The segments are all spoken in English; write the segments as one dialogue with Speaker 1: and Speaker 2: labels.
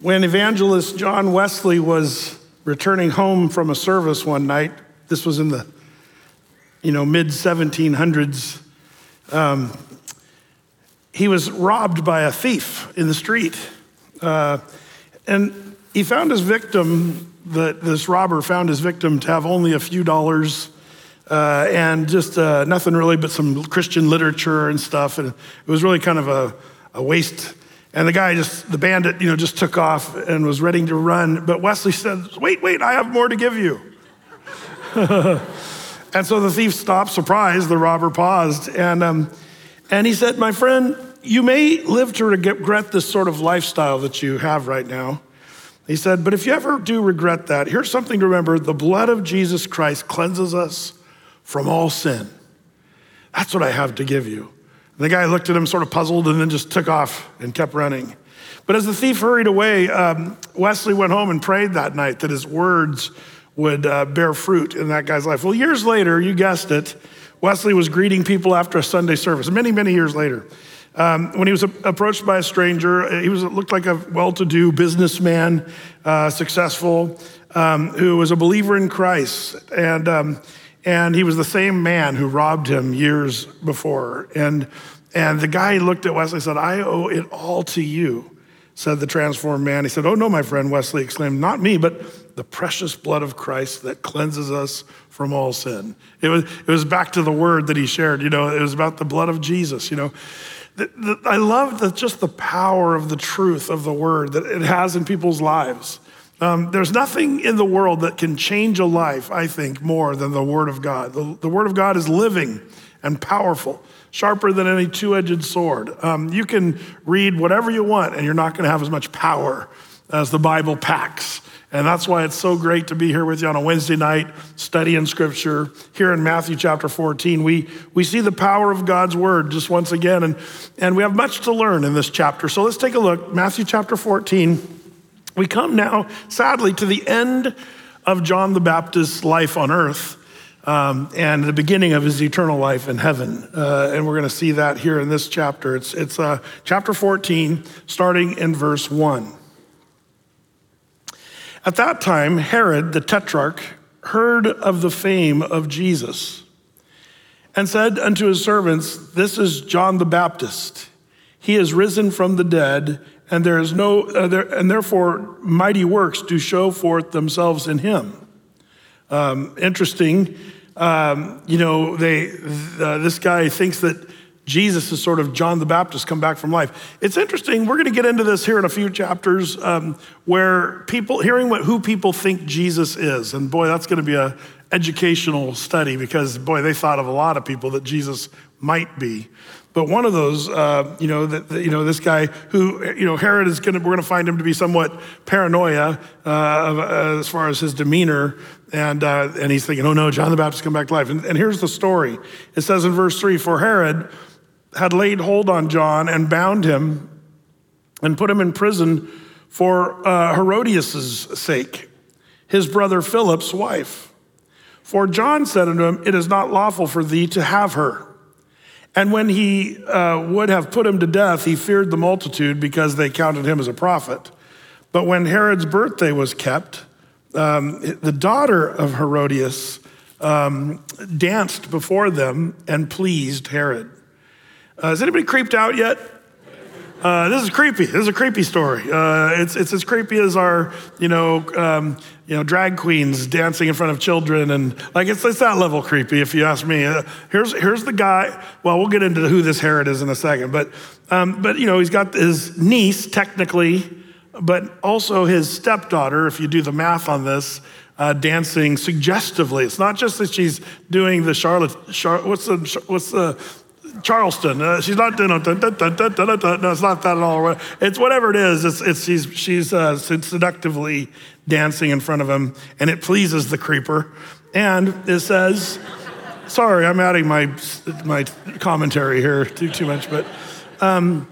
Speaker 1: When evangelist John Wesley was returning home from a service one night, this was in the you know mid 1700s, um, he was robbed by a thief in the street, uh, and he found his victim. The, this robber found his victim to have only a few dollars uh, and just uh, nothing really but some Christian literature and stuff. And it was really kind of a, a waste and the guy just, the bandit, you know, just took off and was ready to run. But Wesley said, Wait, wait, I have more to give you. and so the thief stopped, surprised. The robber paused. And, um, and he said, My friend, you may live to regret this sort of lifestyle that you have right now. He said, But if you ever do regret that, here's something to remember the blood of Jesus Christ cleanses us from all sin. That's what I have to give you. The guy looked at him sort of puzzled and then just took off and kept running. But as the thief hurried away, um, Wesley went home and prayed that night that his words would uh, bear fruit in that guy's life. Well, years later, you guessed it, Wesley was greeting people after a Sunday service, many, many years later. Um, when he was approached by a stranger, uh, he was looked like a well-to-do businessman, uh, successful, um, who was a believer in Christ, and um, and he was the same man who robbed him years before. And, and the guy looked at Wesley and said, I owe it all to you, said the transformed man. He said, Oh, no, my friend, Wesley exclaimed, Not me, but the precious blood of Christ that cleanses us from all sin. It was, it was back to the word that he shared, you know, it was about the blood of Jesus, you know. The, the, I love the, just the power of the truth of the word that it has in people's lives. Um, there's nothing in the world that can change a life, I think, more than the Word of God. The, the Word of God is living and powerful, sharper than any two edged sword. Um, you can read whatever you want, and you're not going to have as much power as the Bible packs. And that's why it's so great to be here with you on a Wednesday night studying scripture. Here in Matthew chapter 14, we, we see the power of God's word just once again, and, and we have much to learn in this chapter. So let's take a look. Matthew chapter 14. We come now, sadly, to the end of John the Baptist's life on earth um, and the beginning of his eternal life in heaven. Uh, and we're going to see that here in this chapter. It's, it's uh, chapter 14, starting in verse 1. At that time, Herod the tetrarch heard of the fame of Jesus and said unto his servants, This is John the Baptist. He is risen from the dead and there is no, uh, there, and therefore mighty works do show forth themselves in him. Um, interesting, um, you know, they, this guy thinks that Jesus is sort of John the Baptist come back from life. It's interesting. We're going to get into this here in a few chapters um, where people, hearing what, who people think Jesus is. And boy, that's going to be a educational study because boy, they thought of a lot of people that Jesus might be. But one of those, uh, you know, that you know, this guy who, you know, Herod is going to, we're going to find him to be somewhat paranoia uh, uh, as far as his demeanor. And, uh, and he's thinking, oh no, John the Baptist come back to life. And, and here's the story. It says in verse three, for Herod had laid hold on John and bound him and put him in prison for uh, Herodias' sake, his brother Philip's wife. For John said unto him, it is not lawful for thee to have her. And when he uh, would have put him to death, he feared the multitude because they counted him as a prophet. But when Herod's birthday was kept, um, the daughter of Herodias um, danced before them and pleased Herod. Uh, anybody creeped out yet? Uh, this is creepy. This is a creepy story. Uh, it's, it's as creepy as our, you know, um, you know, drag queens dancing in front of children, and like it's, it's that level creepy, if you ask me. Uh, here's here's the guy. Well, we'll get into who this Herod is in a second, but um, but you know, he's got his niece technically, but also his stepdaughter. If you do the math on this, uh, dancing suggestively. It's not just that she's doing the Charlotte. Char, what's the what's the Charleston. Uh, she's not doing no, it's not that at all. It's whatever it is. It's, it's she's she's uh, seductively dancing in front of him, and it pleases the creeper. And it says, sorry, I'm adding my my commentary here too too much, but. Um,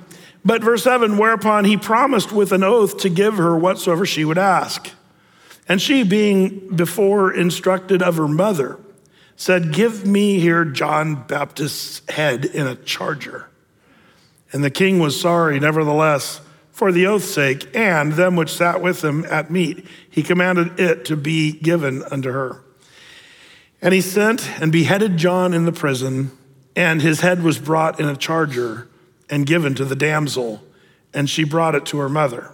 Speaker 1: but verse 7 whereupon he promised with an oath to give her whatsoever she would ask. And she, being before instructed of her mother, said, Give me here John Baptist's head in a charger. And the king was sorry, nevertheless, for the oath's sake, and them which sat with him at meat. He commanded it to be given unto her. And he sent and beheaded John in the prison, and his head was brought in a charger and given to the damsel, and she brought it to her mother.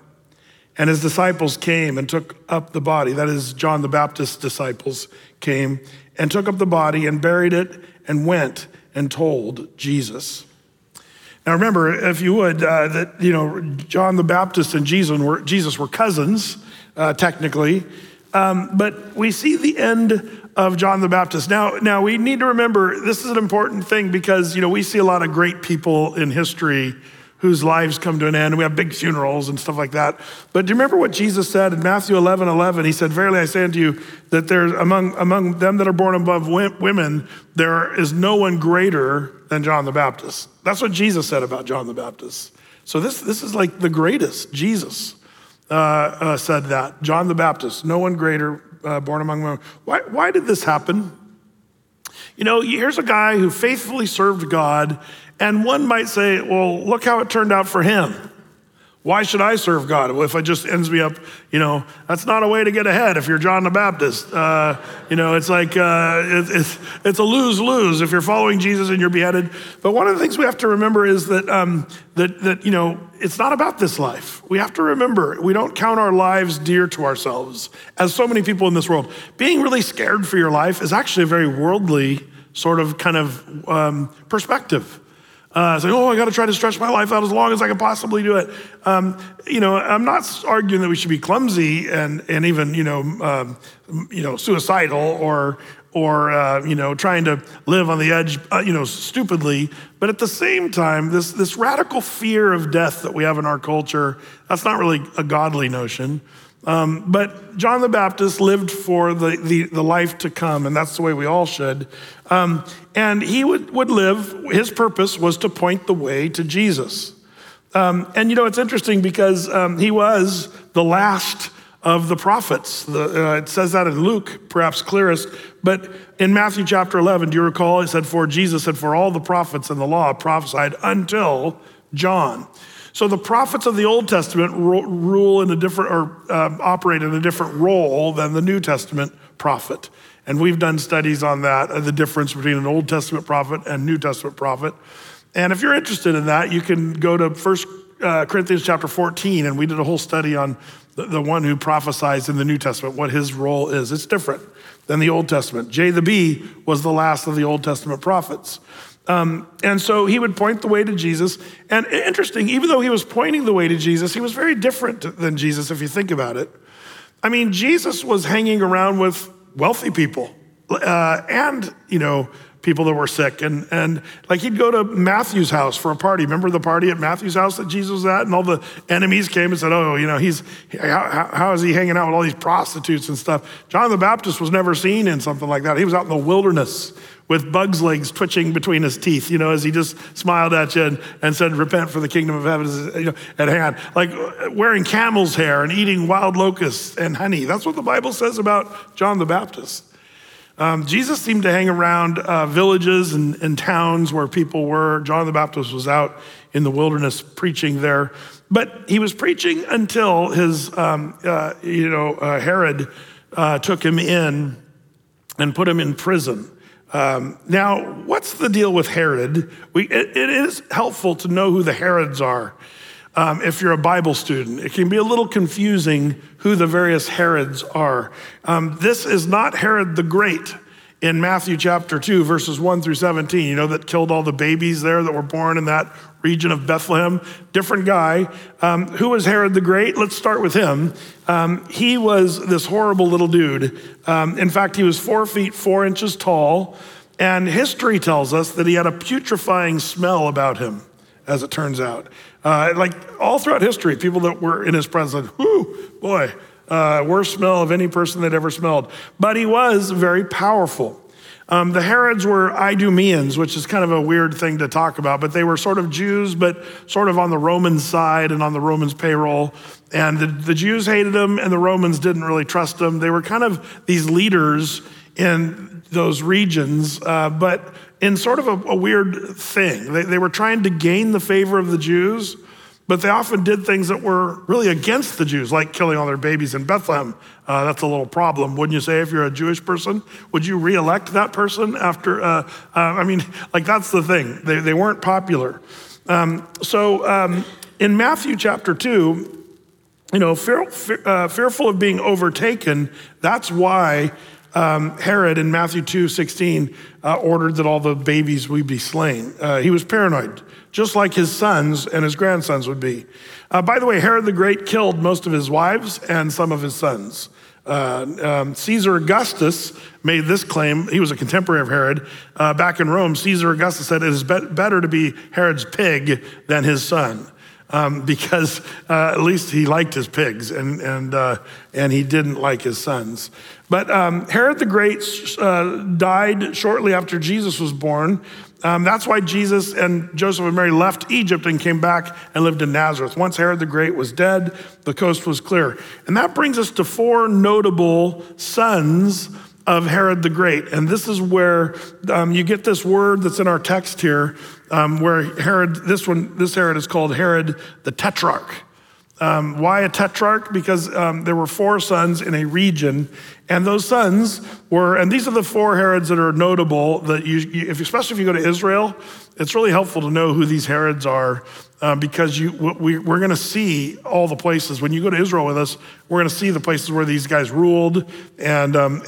Speaker 1: And his disciples came and took up the body. That is, John the Baptist's disciples came and took up the body and buried it and went and told Jesus. Now remember, if you would, uh, that you know John the Baptist and Jesus were, Jesus were cousins, uh, technically, um, but we see the end of John the Baptist. Now, now we need to remember this is an important thing because you know we see a lot of great people in history whose lives come to an end. We have big funerals and stuff like that. But do you remember what Jesus said in Matthew 11 11? He said, Verily I say unto you, that there's among, among them that are born above women, there is no one greater than John the Baptist. That's what Jesus said about John the Baptist. So this, this is like the greatest. Jesus uh, uh, said that. John the Baptist, no one greater uh, born among women. Why, why did this happen? You know, here's a guy who faithfully served God and one might say, well, look how it turned out for him. Why should I serve God? If it just ends me up, you know, that's not a way to get ahead if you're John the Baptist. Uh, you know, it's like, uh, it, it's, it's a lose lose if you're following Jesus and you're beheaded. But one of the things we have to remember is that, um, that, that, you know, it's not about this life. We have to remember we don't count our lives dear to ourselves, as so many people in this world. Being really scared for your life is actually a very worldly sort of kind of um, perspective. Uh, saying, oh, I got to try to stretch my life out as long as I can possibly do it. Um, you know, I'm not arguing that we should be clumsy and, and even, you know, um, you know, suicidal or, or uh, you know, trying to live on the edge, uh, you know, stupidly. But at the same time, this, this radical fear of death that we have in our culture, that's not really a godly notion. Um, but John the Baptist lived for the, the, the, life to come, and that's the way we all should. Um, and he would, would live, his purpose was to point the way to Jesus. Um, and you know, it's interesting because um, he was the last of the prophets. The, uh, it says that in Luke, perhaps clearest. But in Matthew chapter 11, do you recall? It said, For Jesus said, For all the prophets and the law prophesied until John. So the prophets of the Old Testament rule in a different or uh, operate in a different role than the New Testament prophet. And we've done studies on that, uh, the difference between an Old Testament prophet and New Testament prophet. And if you're interested in that, you can go to First uh, Corinthians chapter 14, and we did a whole study on the, the one who prophesies in the New Testament, what his role is. It's different than the Old Testament. J the B was the last of the Old Testament prophets. Um, and so he would point the way to Jesus. And interesting, even though he was pointing the way to Jesus, he was very different than Jesus if you think about it. I mean, Jesus was hanging around with wealthy people uh, and, you know, people that were sick. And, and like he'd go to Matthew's house for a party. Remember the party at Matthew's house that Jesus was at? And all the enemies came and said, oh, you know, he's, how, how is he hanging out with all these prostitutes and stuff? John the Baptist was never seen in something like that. He was out in the wilderness with bug's legs twitching between his teeth, you know, as he just smiled at you and, and said, repent for the kingdom of heaven is you know, at hand. Like wearing camel's hair and eating wild locusts and honey. That's what the Bible says about John the Baptist. Um, Jesus seemed to hang around uh, villages and, and, towns where people were. John the Baptist was out in the wilderness preaching there. But he was preaching until his, um, uh, you know, uh, Herod uh, took him in and put him in prison. Um, now, what's the deal with Herod? We, it, it is helpful to know who the Herods are. Um, if you're a Bible student, it can be a little confusing who the various Herods are. Um, this is not Herod the Great in Matthew chapter 2, verses 1 through 17, you know, that killed all the babies there that were born in that region of Bethlehem. Different guy. Um, who was Herod the Great? Let's start with him. Um, he was this horrible little dude. Um, in fact, he was four feet, four inches tall. And history tells us that he had a putrefying smell about him, as it turns out. Uh, like all throughout history, people that were in his presence, like, whoo, boy, uh, worst smell of any person that ever smelled. But he was very powerful. Um, the Herods were Idumeans, which is kind of a weird thing to talk about, but they were sort of Jews, but sort of on the Roman side and on the Romans' payroll. And the, the Jews hated them, and the Romans didn't really trust them. They were kind of these leaders in those regions, uh, but in sort of a, a weird thing. They, they, were trying to gain the favor of the Jews, but they often did things that were really against the Jews, like killing all their babies in Bethlehem. Uh, that's a little problem, wouldn't you say, if you're a Jewish person? Would you reelect that person after? Uh, uh, I mean, like that's the thing. They, they weren't popular. Um, so um, in Matthew chapter 2, you know, fear, fear, uh, fearful of being overtaken, that's why um, Herod in Matthew 2 16 uh, ordered that all the babies would be slain. Uh, he was paranoid, just like his sons and his grandsons would be. Uh, by the way, Herod the Great killed most of his wives and some of his sons. Uh, um, Caesar Augustus made this claim. He was a contemporary of Herod. Uh, back in Rome, Caesar Augustus said, It is be- better to be Herod's pig than his son um, because uh, at least he liked his pigs and, and, uh, and he didn't like his sons. But um, Herod the Great uh, died shortly after Jesus was born. Um, that's why Jesus and Joseph and Mary left Egypt and came back and lived in Nazareth. Once Herod the Great was dead, the coast was clear. And that brings us to four notable sons of Herod the Great. And this is where um, you get this word that's in our text here, um, where Herod, this one, this Herod is called Herod the Tetrarch. Um, why a tetrarch? Because um, there were four sons in a region, and those sons were, and these are the four Herods that are notable. That you, if, especially if you go to Israel, it's really helpful to know who these Herods are, uh, because you, we, we're going to see all the places. When you go to Israel with us, we're going to see the places where these guys ruled, and um,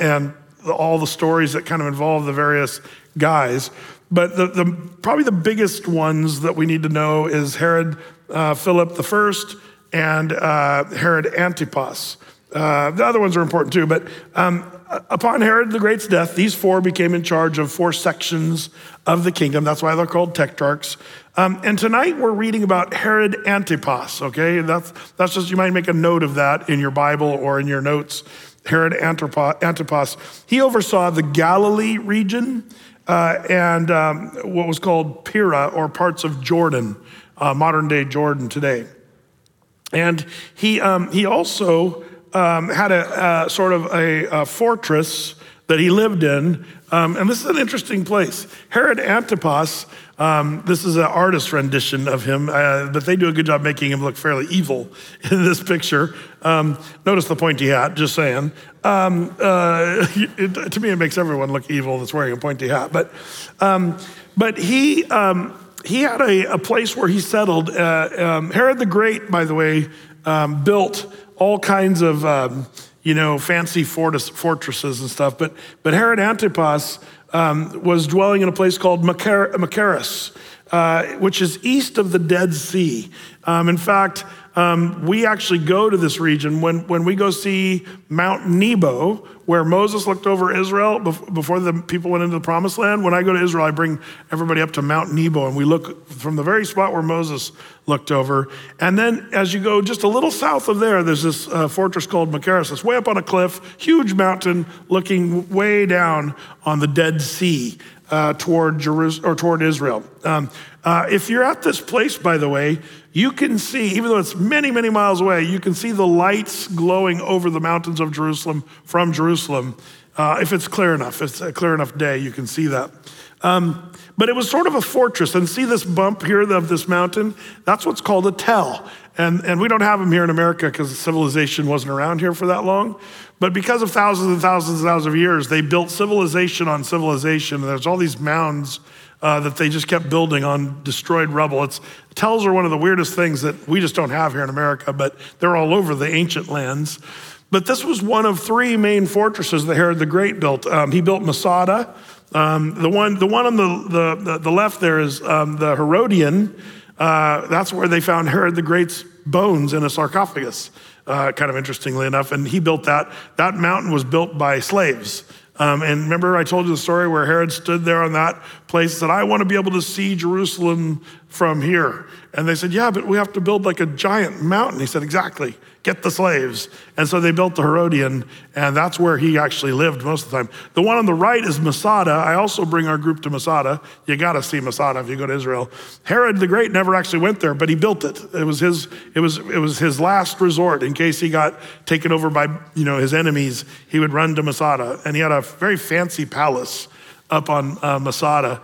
Speaker 1: and all the stories that kind of involve the various guys. But the, the, probably the biggest ones that we need to know is Herod uh, Philip the First and uh, Herod Antipas. Uh, the other ones are important too, but um, upon Herod the Great's death, these four became in charge of four sections of the kingdom. That's why they're called tetrarchs. Um, and tonight we're reading about Herod Antipas, okay? That's, that's just, you might make a note of that in your Bible or in your notes. Herod Antipas, he oversaw the Galilee region uh, and um, what was called Perea or parts of Jordan, uh, modern day Jordan today. And he, um, he also um, had a, a, sort of a, a, fortress that he lived in. Um, and this is an interesting place. Herod Antipas um, this is an artist rendition of him, uh, but they do a good job making him look fairly evil in this picture. Um, notice the pointy hat, just saying. Um, uh, it, to me, it makes everyone look evil that's wearing a pointy hat. But, um, but he, um, he had a, a, place where he settled. Uh, Herod the Great, by the way, built all kinds of, you know, fancy fortresses and stuff. But, but Herod Antipas, um, was dwelling in a place called Machaerus, uh, which is east of the Dead Sea. Um, in fact, um, we actually go to this region when, when we go see Mount Nebo, where Moses looked over Israel before the people went into the promised land. When I go to Israel, I bring everybody up to Mount Nebo and we look from the very spot where Moses looked over. And then as you go just a little south of there, there's this uh, fortress called Machaerus. It's way up on a cliff, huge mountain looking way down on the Dead Sea uh, toward Jerusalem or toward Israel. Um, uh, if you're at this place, by the way, you can see, even though it's many, many miles away, you can see the lights glowing over the mountains of Jerusalem from Jerusalem. Uh, if it's clear enough, if it's a clear enough day, you can see that. Um, but it was sort of a fortress. And see this bump here of this mountain? That's what's called a tell. And, and we don't have them here in America because civilization wasn't around here for that long. But because of thousands and thousands and thousands of years, they built civilization on civilization. And there's all these mounds uh, that they just kept building on destroyed rubble. It's, tells are one of the weirdest things that we just don't have here in America, but they're all over the ancient lands. But this was one of three main fortresses that Herod the Great built. Um, he built Masada. Um, the, one, the one on the, the, the left there is um, the Herodium. Uh, that's where they found Herod the Great's bones in a sarcophagus, uh, kind of interestingly enough. And he built that. That mountain was built by slaves. Um, and remember, I told you the story where Herod stood there on that place said, I want to be able to see Jerusalem from here. And they said, Yeah, but we have to build like a giant mountain. He said, Exactly get the slaves. And so they built the Herodium, and that's where he actually lived most of the time. The one on the right is Masada. I also bring our group to Masada. You got to see Masada if you go to Israel. Herod the Great never actually went there, but he built it. It was his, it was, it was his last resort in case he got taken over by you know, his enemies. He would run to Masada, and he had a very fancy palace up on uh, Masada.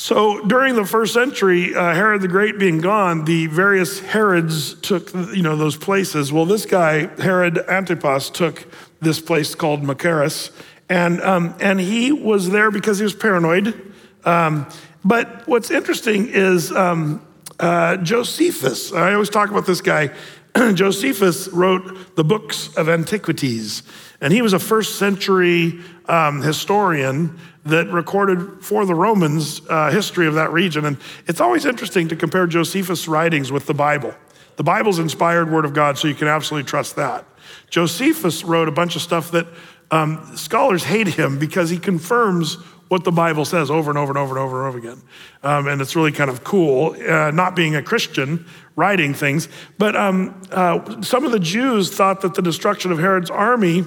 Speaker 1: So during the first century, uh, Herod the Great being gone, the various Herods took you know those places. Well, this guy Herod Antipas took this place called Machaerus, and um, and he was there because he was paranoid. Um, but what's interesting is um, uh, Josephus. I always talk about this guy. Josephus wrote the books of antiquities, and he was a first century um, historian that recorded for the Romans uh, history of that region. And it's always interesting to compare Josephus' writings with the Bible. The Bible's inspired word of God, so you can absolutely trust that. Josephus wrote a bunch of stuff that um, scholars hate him because he confirms what the Bible says over and over and over and over and over again. Um, and it's really kind of cool, uh, not being a Christian, writing things. But um, uh, some of the Jews thought that the destruction of Herod's army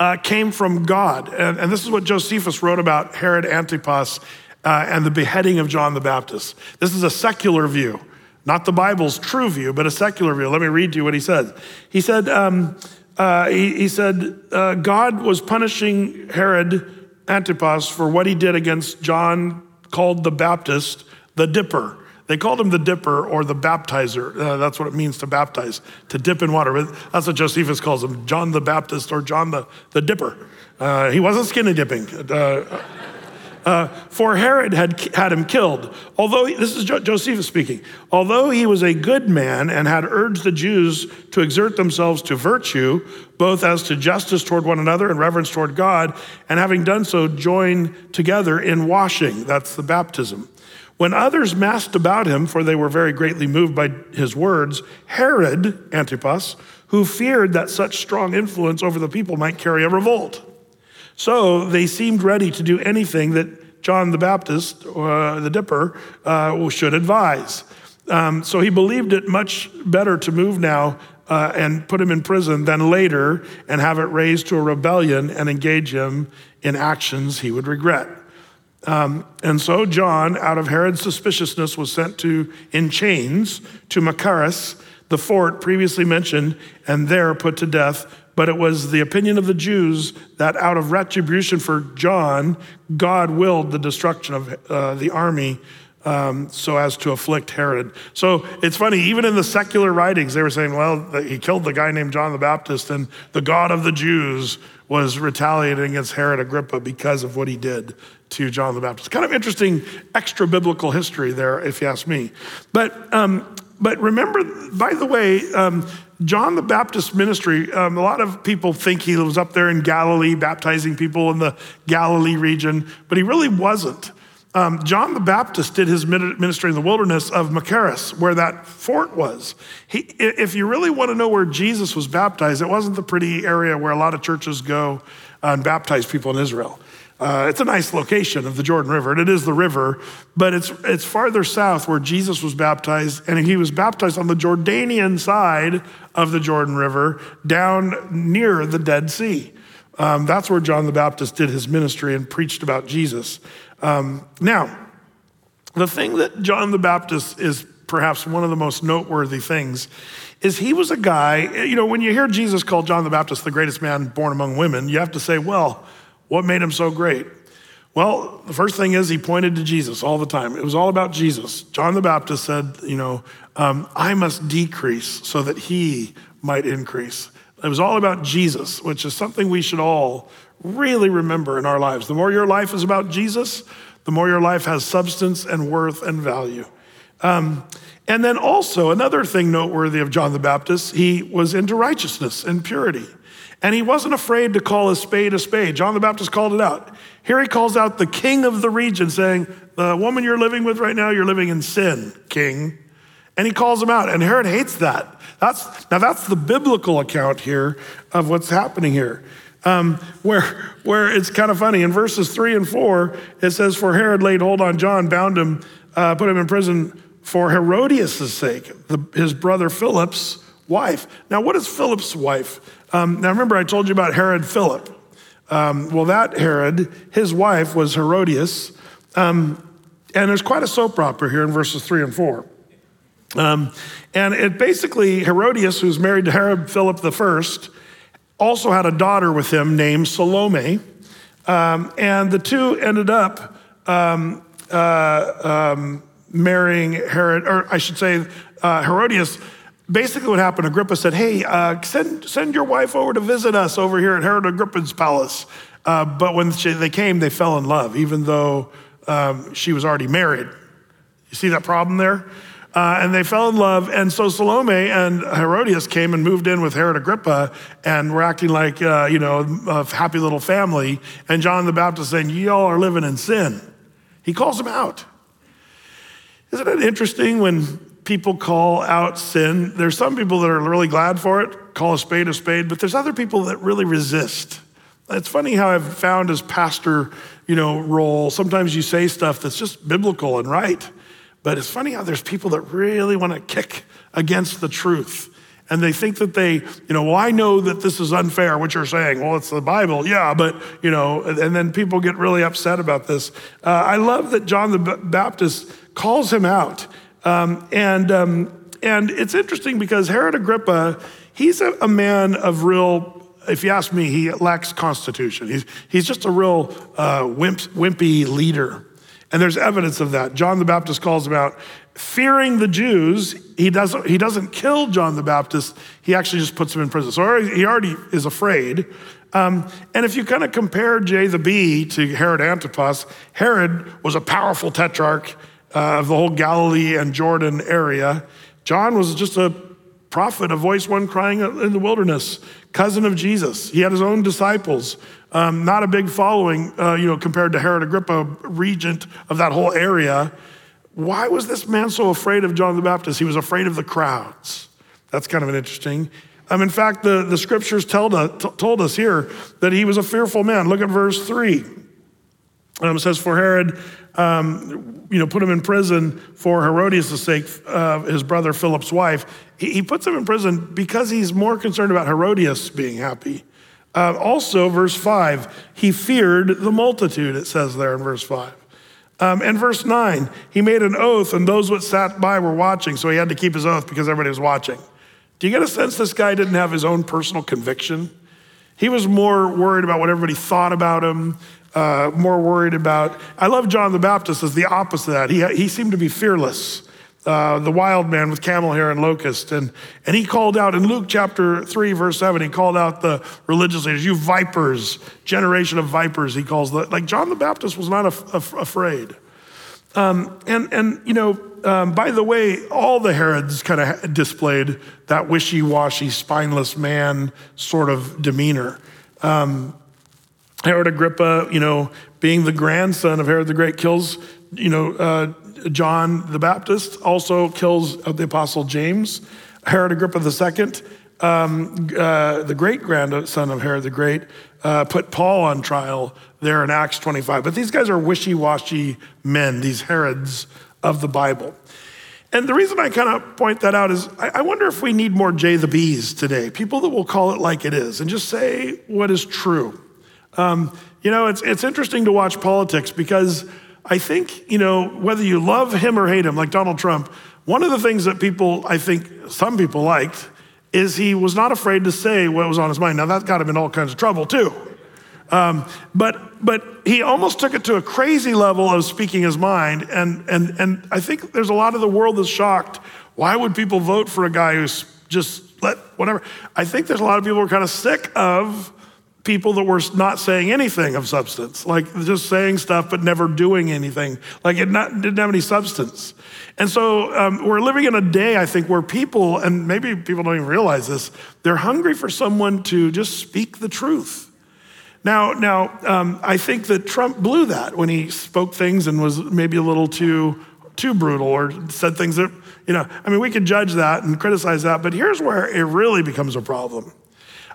Speaker 1: uh, came from God. And, and, this is what Josephus wrote about Herod Antipas uh, and the beheading of John the Baptist. This is a secular view, not the Bible's true view, but a secular view. Let me read to you what he said. He said, um, uh, he, he, said, uh, God was punishing Herod Antipas for what he did against John, called the Baptist, the Dipper. They called him the dipper or the baptizer. Uh, that's what it means to baptize, to dip in water. That's what Josephus calls him, John the Baptist or John the, the dipper. Uh, he wasn't skinny dipping. Uh, uh for Herod had, had him killed. Although, this is jo- Josephus speaking, although he was a good man and had urged the Jews to exert themselves to virtue, both as to justice toward one another and reverence toward God, and having done so, join together in washing. That's the baptism. When others massed about him, for they were very greatly moved by his words, Herod Antipas, who feared that such strong influence over the people might carry a revolt. So they seemed ready to do anything that John the Baptist, uh, the Dipper, uh, should advise. Um, so he believed it much better to move now uh, and put him in prison than later and have it raised to a rebellion and engage him in actions he would regret. Um, and so John, out of Herod's suspiciousness, was sent to in chains to Machaerus, the fort previously mentioned, and there put to death. But it was the opinion of the Jews that out of retribution for John, God willed the destruction of uh, the army um, so as to afflict Herod. So it's funny, even in the secular writings, they were saying, well, he killed the guy named John the Baptist, and the God of the Jews was retaliating against Herod Agrippa because of what he did to John the Baptist. Kind of interesting extra biblical history there, if you ask me. But, um, but remember, by the way, um, John the Baptist ministry, um, a lot of people think he was up there in Galilee baptizing people in the Galilee region, but he really wasn't. Um, John the Baptist did his ministry in the wilderness of Machaerus, where that fort was. He, if you really want to know where Jesus was baptized, it wasn't the pretty area where a lot of churches go and baptize people in Israel. Uh, it's a nice location of the Jordan River, and it is the river, but it's, it's farther south where Jesus was baptized, and he was baptized on the Jordanian side of the Jordan River, down near the Dead Sea. Um, that's where John the Baptist did his ministry and preached about Jesus. Um, now, the thing that John the Baptist is perhaps one of the most noteworthy things is he was a guy, you know, when you hear Jesus call John the Baptist the greatest man born among women, you have to say, well, what made him so great? Well, the first thing is he pointed to Jesus all the time. It was all about Jesus. John the Baptist said, you know, um, I must decrease so that he might increase. It was all about Jesus, which is something we should all really remember in our lives. The more your life is about Jesus, the more your life has substance and worth and value. Um, and then also, another thing noteworthy of John the Baptist, he was into righteousness and purity. And he wasn't afraid to call a spade a spade. John the Baptist called it out. Here he calls out the king of the region, saying, The woman you're living with right now, you're living in sin, king. And he calls him out. And Herod hates that. That's, now, that's the biblical account here of what's happening here. Um, where, where it's kind of funny. In verses three and four, it says, For Herod laid hold on John, bound him, uh, put him in prison for Herodias' sake, the, his brother Philip's wife. Now, what is Philip's wife? Um, now, remember, I told you about Herod Philip. Um, well, that Herod, his wife was Herodias. Um, and there's quite a soap opera here in verses three and four. Um, and it basically, Herodias, who's married to Herod Philip I, also had a daughter with him named Salome. Um, and the two ended up um, uh, marrying Herod, or I should say, uh, Herodias, basically what happened, Agrippa said, Hey, uh, send, send your wife over to visit us over here at Herod Agrippa's palace. Uh, but when she, they came, they fell in love, even though um, she was already married. You see that problem there? Uh, and they fell in love. And so Salome and Herodias came and moved in with Herod Agrippa and were acting like, uh, you know, a happy little family. And John the Baptist saying, Y'all are living in sin. He calls them out. Isn't it interesting when people call out sin? There's some people that are really glad for it, call a spade a spade, but there's other people that really resist. It's funny how I've found as pastor, you know, role, sometimes you say stuff that's just biblical and right. But it's funny how there's people that really want to kick against the truth. And they think that they, you know, well, I know that this is unfair, what you're saying. Well, it's the Bible, yeah, but, you know, and then people get really upset about this. Uh, I love that John the Baptist calls him out. Um, and, um, and it's interesting because Herod Agrippa, he's a, a, man of real, if you ask me, he lacks constitution. He's, he's just a real uh, wimp, wimpy leader. And there's evidence of that. John the Baptist calls him out. Fearing the Jews, he doesn't, he doesn't kill John the Baptist, he actually just puts him in prison. So he already is afraid. Um, and if you kind of compare J the B to Herod Antipas, Herod was a powerful tetrarch uh, of the whole Galilee and Jordan area. John was just a prophet, a voice one crying in the wilderness, cousin of Jesus. He had his own disciples, um, not a big following, uh, you know, compared to Herod Agrippa, regent of that whole area. Why was this man so afraid of John the Baptist? He was afraid of the crowds. That's kind of an interesting. Um, in fact, the, the scriptures told us, told us here that he was a fearful man. Look at verse 3. Um, it says, For Herod, um, you know, put him in prison for Herodias' sake, uh, his brother Philip's wife. He, he, puts him in prison because he's more concerned about Herodias being happy. Uh, also, verse 5, he feared the multitude, it says there in verse 5. Um, and verse 9, he made an oath, and those that sat by were watching, so he had to keep his oath because everybody was watching. Do you get a sense this guy didn't have his own personal conviction? He was more worried about what everybody thought about him, uh, more worried about. I love John the Baptist as the opposite of that. He, he seemed to be fearless, uh, the wild man with camel hair and locust. And, and he called out in Luke chapter 3, verse 7, he called out the religious leaders, you vipers, generation of vipers, he calls the, like John the Baptist was not af- af- afraid. Um, and, and, you know, um, by the way, all the Herods kind of displayed that wishy washy, spineless man sort of demeanor. Um, Herod Agrippa, you know, being the grandson of Herod the Great, kills, you know, uh, John the Baptist, also kills the apostle James. Herod Agrippa II, um, uh, the great grandson of Herod the Great, uh, put Paul on trial there in Acts 25. But these guys are wishy washy men, these Herods of the Bible. And the reason I kind of point that out is I, I wonder if we need more J the B's today, people that will call it like it is and just say what is true. Um, you know, it's, it's interesting to watch politics because I think, you know, whether you love him or hate him, like Donald Trump, one of the things that people, I think some people liked, is he was not afraid to say what was on his mind. Now, that got him in all kinds of trouble, too. Um, but, but he almost took it to a crazy level of speaking his mind. And, and, and I think there's a lot of the world that's shocked. Why would people vote for a guy who's just let whatever? I think there's a lot of people who are kind of sick of people that were not saying anything of substance, like just saying stuff but never doing anything, like it not, didn't have any substance. And so um, we're living in a day, I think, where people, and maybe people don't even realize this, they're hungry for someone to just speak the truth. Now, now um, I think that Trump blew that when he spoke things and was maybe a little too too brutal or said things that, you know, I mean, we could judge that and criticize that, but here's where it really becomes a problem.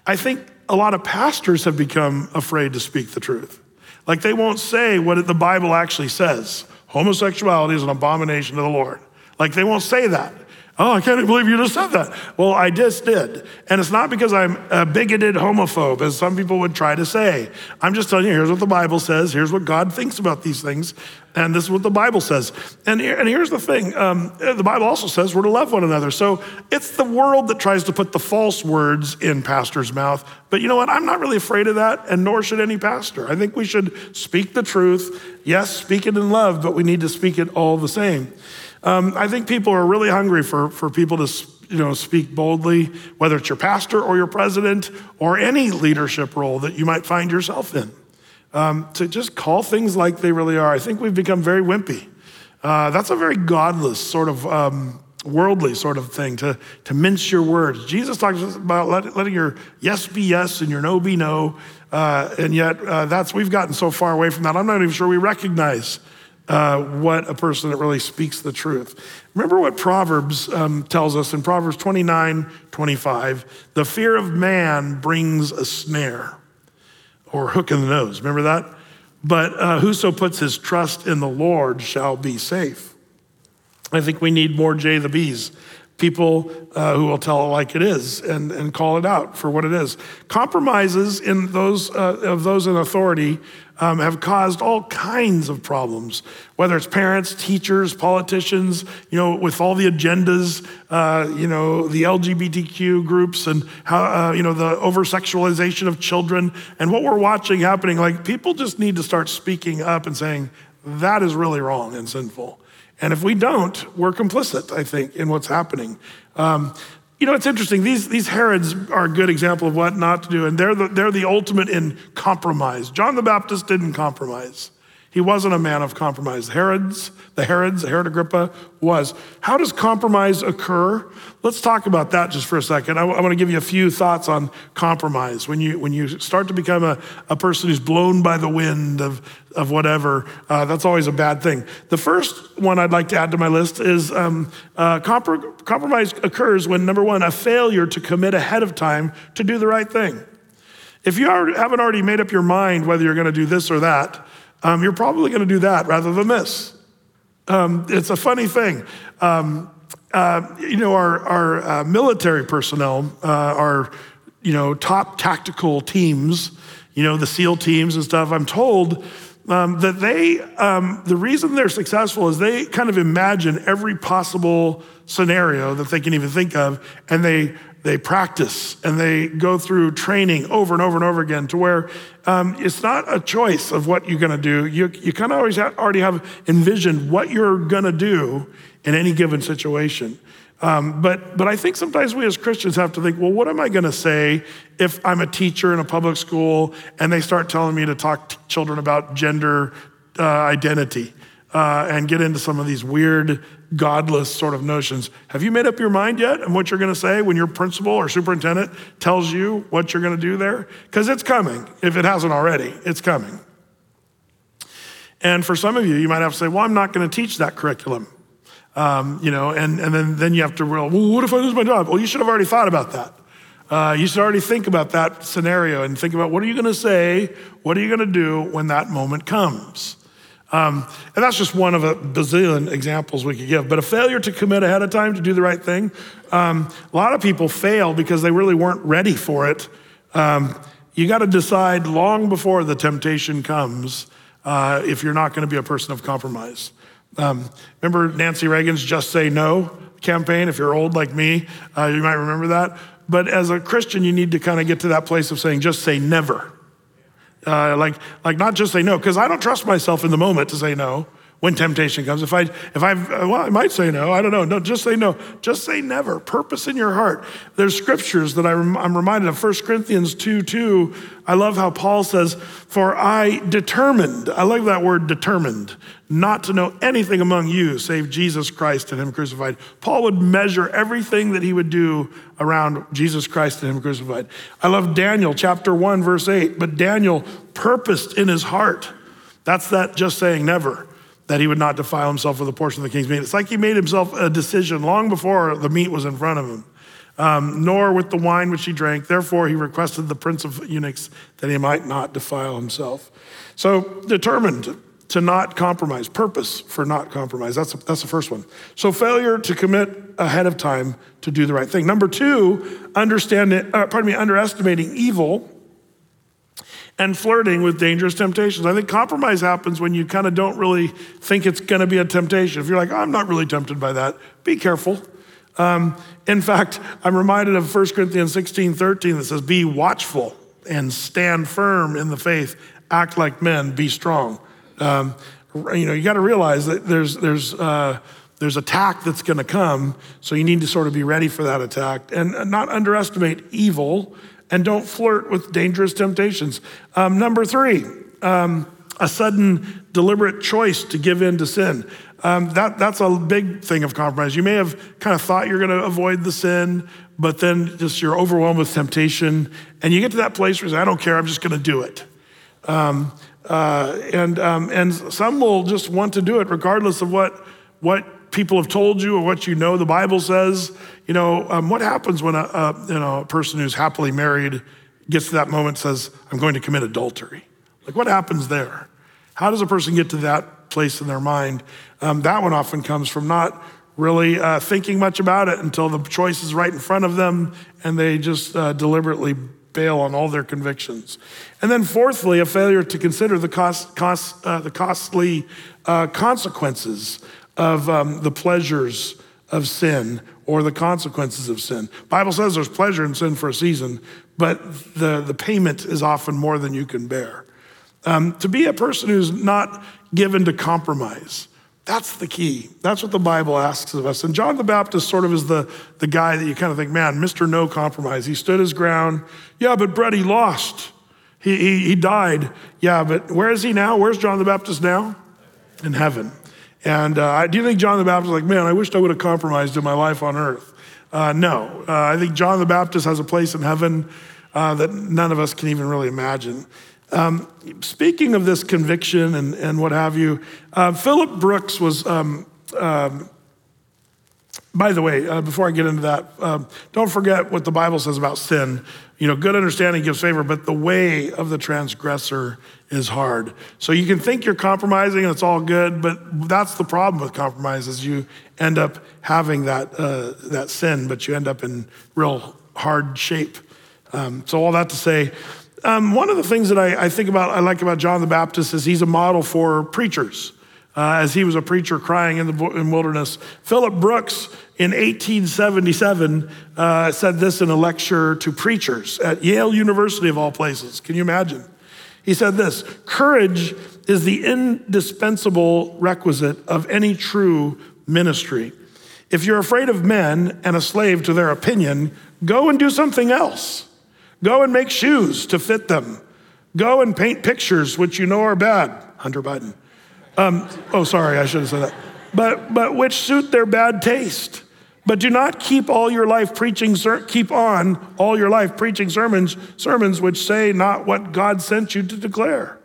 Speaker 1: I think a lot of pastors have become afraid to speak the truth. Like they won't say what the Bible actually says. Homosexuality is an abomination to the Lord. Like they won't say that. Oh, I can't believe you just said that. Well, I just did. And it's not because I'm a bigoted homophobe, as some people would try to say. I'm just telling you, here's what the Bible says, here's what God thinks about these things, and this is what the Bible says. And, and here's the thing um, the Bible also says we're to love one another. So it's the world that tries to put the false words in pastor's mouth. But you know what? I'm not really afraid of that, and nor should any pastor. I think we should speak the truth. Yes, speak it in love, but we need to speak it all the same. Um, I think people are really hungry for, for people to you know, speak boldly, whether it's your pastor or your president or any leadership role that you might find yourself in. Um, to just call things like they really are. I think we've become very wimpy. Uh, that's a very godless sort of um, worldly sort of thing to, to mince your words. Jesus talks about let, letting your yes be yes and your no be no. Uh, and yet, uh, that's we've gotten so far away from that. I'm not even sure we recognize uh, what a person that really speaks the truth. Remember what Proverbs um, tells us in Proverbs 29 25 the fear of man brings a snare or hook in the nose. Remember that? But uh, whoso puts his trust in the Lord shall be safe. I think we need more J the B's people uh, who will tell it like it is and, and call it out for what it is. Compromises in those uh, of those in authority um, have caused all kinds of problems, whether it's parents, teachers, politicians, you know, with all the agendas, uh, you know, the LGBTQ groups and how, uh, you know, the over sexualization of children and what we're watching happening. Like, people just need to start speaking up and saying, that is really wrong and sinful. And if we don't, we're complicit, I think, in what's happening. Um, you know, it's interesting. These, these Herods are a good example of what not to do, and they're the, they're the ultimate in compromise. John the Baptist didn't compromise. He wasn't a man of compromise. Herod's, the Herods, Herod Agrippa was. How does compromise occur? Let's talk about that just for a second. I, I want to give you a few thoughts on compromise. When you, when you start to become a, a person who's blown by the wind of, of whatever, uh, that's always a bad thing. The first one I'd like to add to my list is um, uh, compr- compromise occurs when, number one, a failure to commit ahead of time to do the right thing. If you are, haven't already made up your mind whether you're going to do this or that, um, you're probably going to do that rather than this. Um, it's a funny thing. Um, uh, you know, our, our uh, military personnel, uh, our you know top tactical teams, you know the SEAL teams and stuff. I'm told um, that they, um, the reason they're successful is they kind of imagine every possible scenario that they can even think of, and they they practice and they go through training over and over and over again to where um, it's not a choice of what you're going to do. You, you kind of always have, already have envisioned what you're going to do in any given situation. Um, but, but I think sometimes we as Christians have to think, well, what am I going to say if I'm a teacher in a public school and they start telling me to talk to children about gender uh, identity? uh, and get into some of these weird, godless sort of notions. Have you made up your mind yet on what you're going to say when your principal or superintendent tells you what you're going to do there? Because it's coming. If it hasn't already, it's coming. And for some of you, you might have to say, well, I'm not going to teach that curriculum. Um, you know, and, and then, then you have to well, what if I lose my job? Well, you should have already thought about that. Uh, you should already think about that scenario and think about what are you going to say? What are you going to do when that moment comes? Um, and that's just one of a bazillion examples we could give. But a failure to commit ahead of time to do the right thing, um, a lot of people fail because they really weren't ready for it. Um, you got to decide long before the temptation comes uh, if you're not going to be a person of compromise. Um, remember Nancy Reagan's Just Say No campaign? If you're old like me, uh, you might remember that. But as a Christian, you need to kind of get to that place of saying, just say never. Uh, like, like not just say no, because I don't trust myself in the moment to say no when temptation comes. If I, if I, well, I might say no. I don't know. No, just say no. Just say never. Purpose in your heart. There's scriptures that I am reminded of. 1 Corinthians 2 2. I love how Paul says, For I determined, I love that word determined, not to know anything among you save Jesus Christ and Him crucified. Paul would measure everything that he would do around Jesus Christ and Him crucified. I love Daniel chapter 1, verse 8. But Daniel purposed in his heart. That's that just saying never that he would not defile himself with a portion of the king's meat. It's like he made himself a decision long before the meat was in front of him, um, nor with the wine which he drank. Therefore, he requested the prince of eunuchs that he might not defile himself. So, determined to not compromise, purpose for not compromise. That's, that's the first one. So, failure to commit ahead of time to do the right thing. Number two, understanding, uh, pardon me, underestimating evil and flirting with dangerous temptations. I think compromise happens when you kind of don't really think it's going to be a temptation. If you're like, I'm not really tempted by that, be careful. Um, in fact, I'm reminded of 1 Corinthians 16 13 that says, Be watchful and stand firm in the faith, act like men, be strong. Um, you know, you got to realize that there's, there's, uh, there's attack that's going to come, so you need to sort of be ready for that attack and not underestimate evil and don't flirt with dangerous temptations. Um, number three, um, a sudden deliberate choice to give in to sin. Um, that, that's a big thing of compromise. You may have kind of thought you're going to avoid the sin, but then just you're overwhelmed with temptation, and you get to that place where you say, I don't care, I'm just going to do it. Um, uh, and, um, and some will just want to do it regardless of what, what people have told you or what you know the Bible says. You know, um, what happens when a, a, you know, a person who's happily married gets to that moment says, I'm going to commit adultery? Like, what happens there? How does a person get to that place in their mind? Um, that one often comes from not really uh, thinking much about it until the choice is right in front of them and they just uh, deliberately bail on all their convictions. And then, fourthly, a failure to consider the, cost, cost, uh, the costly uh, consequences of um, the pleasures of sin or the consequences of sin. Bible says there's pleasure in sin for a season, but the, the payment is often more than you can bear. Um, to be a person who's not given to compromise, that's the key. That's what the Bible asks of us. And John the Baptist sort of is the, the guy that you kind of think, man, Mr. No Compromise. He stood his ground. Yeah, but Brett, he lost. He, he, he died. Yeah, but where is he now? Where's John the Baptist now? In heaven. And uh, do you think John the Baptist was like, man, I wished I would have compromised in my life on earth? Uh, no. Uh, I think John the Baptist has a place in heaven uh, that none of us can even really imagine. Um, speaking of this conviction and, and what have you, uh, Philip Brooks was, um, um, by the way, uh, before I get into that, um, don't forget what the Bible says about sin. You know, good understanding gives favor, but the way of the transgressor is hard. So you can think you're compromising and it's all good, but that's the problem with compromise is you end up having that, uh, that sin, but you end up in real hard shape. Um, so all that to say, um, one of the things that I, I, think about, I like about John the Baptist is he's a model for preachers. Uh, as he was a preacher crying in the in wilderness. Philip Brooks in 1877 uh, said this in a lecture to preachers at Yale University, of all places. Can you imagine? He said this Courage is the indispensable requisite of any true ministry. If you're afraid of men and a slave to their opinion, go and do something else. Go and make shoes to fit them. Go and paint pictures which you know are bad. Hunter Biden. Um, oh, sorry, I should have said that. But, but which suit their bad taste. But do not keep all your life preaching, keep on all your life preaching sermons, sermons which say not what God sent you to declare,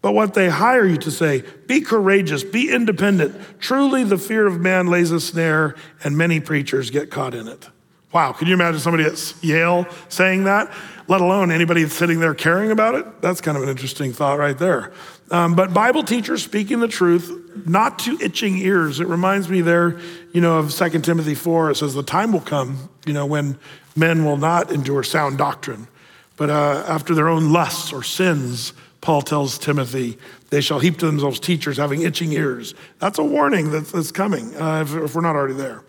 Speaker 1: but what they hire you to say. Be courageous, be independent. Truly, the fear of man lays a snare, and many preachers get caught in it. Wow, can you imagine somebody at Yale saying that? let alone anybody sitting there caring about it. That's kind of an interesting thought right there. Um, but Bible teachers speaking the truth, not to itching ears. It reminds me there, you know, of 2 Timothy 4. It says, The time will come, you know, when men will not endure sound doctrine, but uh, after their own lusts or sins, Paul tells Timothy, they shall heap to themselves teachers having itching ears. That's a warning that's, that's coming uh, if, if, we're not already there.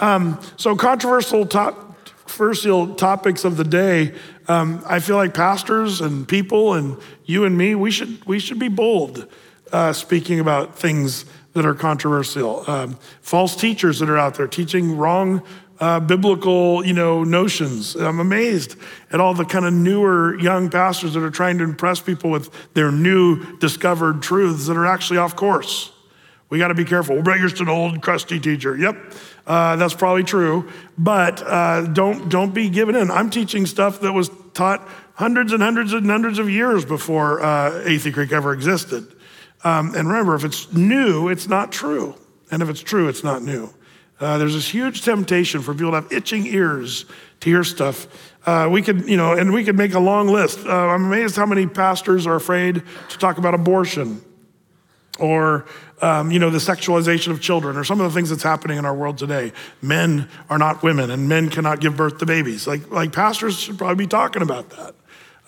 Speaker 1: Um, so, controversial top, controversial topics of the day, um, I feel like pastors and people and you and me, we should, we should be bold uh, speaking about things that are controversial. Um, false teachers that are out there teaching wrong uh, biblical, you know, notions. I'm amazed at all the kind of newer young pastors that are trying to impress people with their new discovered truths that are actually off course. We got to be careful. Well, Brett, you're an old, crusty teacher. Yep. Uh, that's probably true, but uh, don't don't be given in. I'm teaching stuff that was taught hundreds and hundreds and hundreds of years before uh, Athey Creek ever existed. Um, and remember, if it's new, it's not true, and if it's true, it's not new. Uh, there's this huge temptation for people to have itching ears to hear stuff. Uh, we could, you know, and we could make a long list. Uh, I'm amazed how many pastors are afraid to talk about abortion. Or um, you know the sexualization of children or some of the things that's happening in our world today. Men are not women and men cannot give birth to babies. Like like pastors should probably be talking about that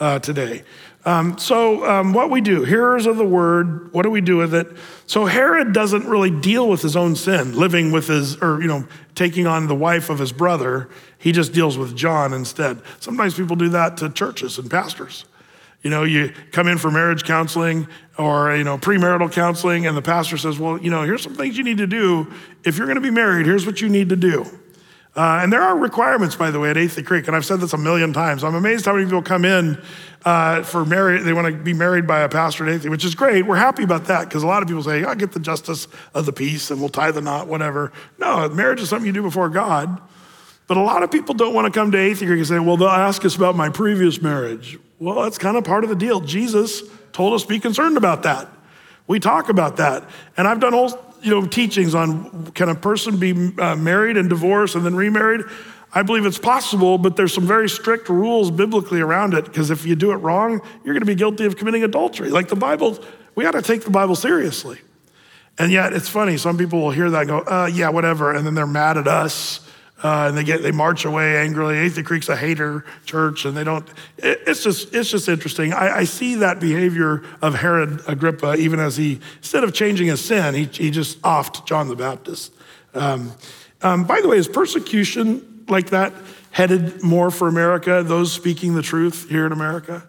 Speaker 1: uh, today. Um, so um, what we do hearers of the word what do we do with it? So herod doesn't really deal with his own sin living with his or you know taking on the wife of his brother. He just deals with john instead. Sometimes people do that to churches and pastors you know, you come in for marriage counseling or, you know, premarital counseling, and the pastor says, well, you know, here's some things you need to do. If you're going to be married, here's what you need to do. Uh, and there are requirements, by the way, at Athey Creek, and I've said this a million times. I'm amazed how many people come in uh, for marriage. they want to be married by a pastor at Athey, which is great. We're happy about that because a lot of people say, I'll get the justice of the peace and we'll tie the knot, whatever. No, marriage is something you do before God. But a lot of people don't want to come to Athey Creek and say, well, they'll ask us about my previous marriage. Well, that's kind of part of the deal. Jesus told us to be concerned about that. We talk about that. And I've done whole you know, teachings on can a person be uh, married and divorced and then remarried? I believe it's possible, but there's some very strict rules biblically around it because if you do it wrong, you're going to be guilty of committing adultery. Like the Bible, we got to take the Bible seriously. And yet, it's funny. Some people will hear that and go, uh, yeah, whatever. And then they're mad at us uh, and they get they march away angrily. Athey Creek's a hater church, and they don't. It, it's just it's just interesting. I, I, see that behavior of Herod Agrippa, even as he instead of changing his sin, he he just offed John the Baptist. Um, um, by the way, is persecution like that headed more for America? Those speaking the truth here in America.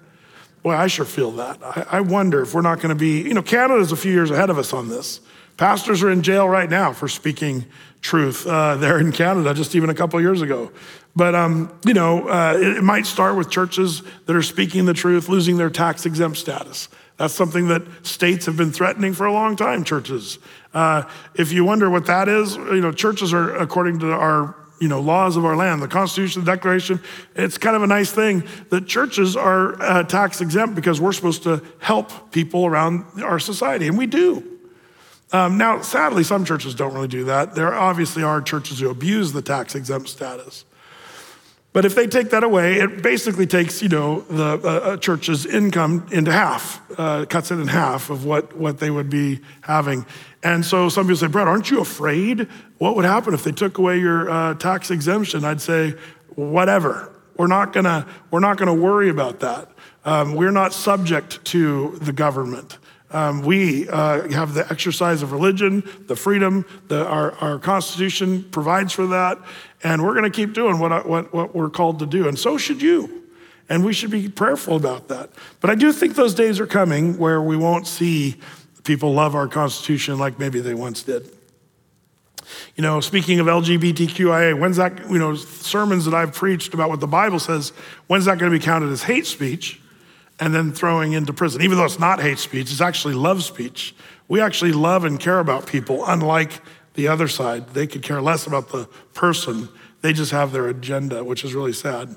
Speaker 1: Boy, I sure feel that. I, I wonder if we're not going to be. You know, Canada's a few years ahead of us on this. Pastors are in jail right now for speaking truth uh, there in Canada just even a couple years ago. But, um, you know, uh, it, it might start with churches that are speaking the truth, losing their tax exempt status. That's something that states have been threatening for a long time, churches. Uh, if you wonder what that is, you know, churches are, according to our you know, laws of our land, the Constitution, the Declaration. It's kind of a nice thing that churches are uh, tax exempt because we're supposed to help people around our society, and we do. Um, now, sadly, some churches don't really do that. There obviously are churches who abuse the tax exempt status. But if they take that away, it basically takes, you know, the uh, church's income into half, uh, cuts it in half of what, what they would be having. And so some people say, Brett, aren't you afraid? What would happen if they took away your uh, tax exemption? I'd say, whatever. We're not gonna, we're not gonna worry about that. Um, we're not subject to the government. Um, we uh, have the exercise of religion, the freedom, the, our, our Constitution provides for that, and we're going to keep doing what, what, what we're called to do, and so should you. And we should be prayerful about that. But I do think those days are coming where we won't see people love our Constitution like maybe they once did. You know, speaking of LGBTQIA, when's that, you know, sermons that I've preached about what the Bible says, when's that going to be counted as hate speech? And then throwing into prison. Even though it's not hate speech, it's actually love speech. We actually love and care about people, unlike the other side. They could care less about the person, they just have their agenda, which is really sad.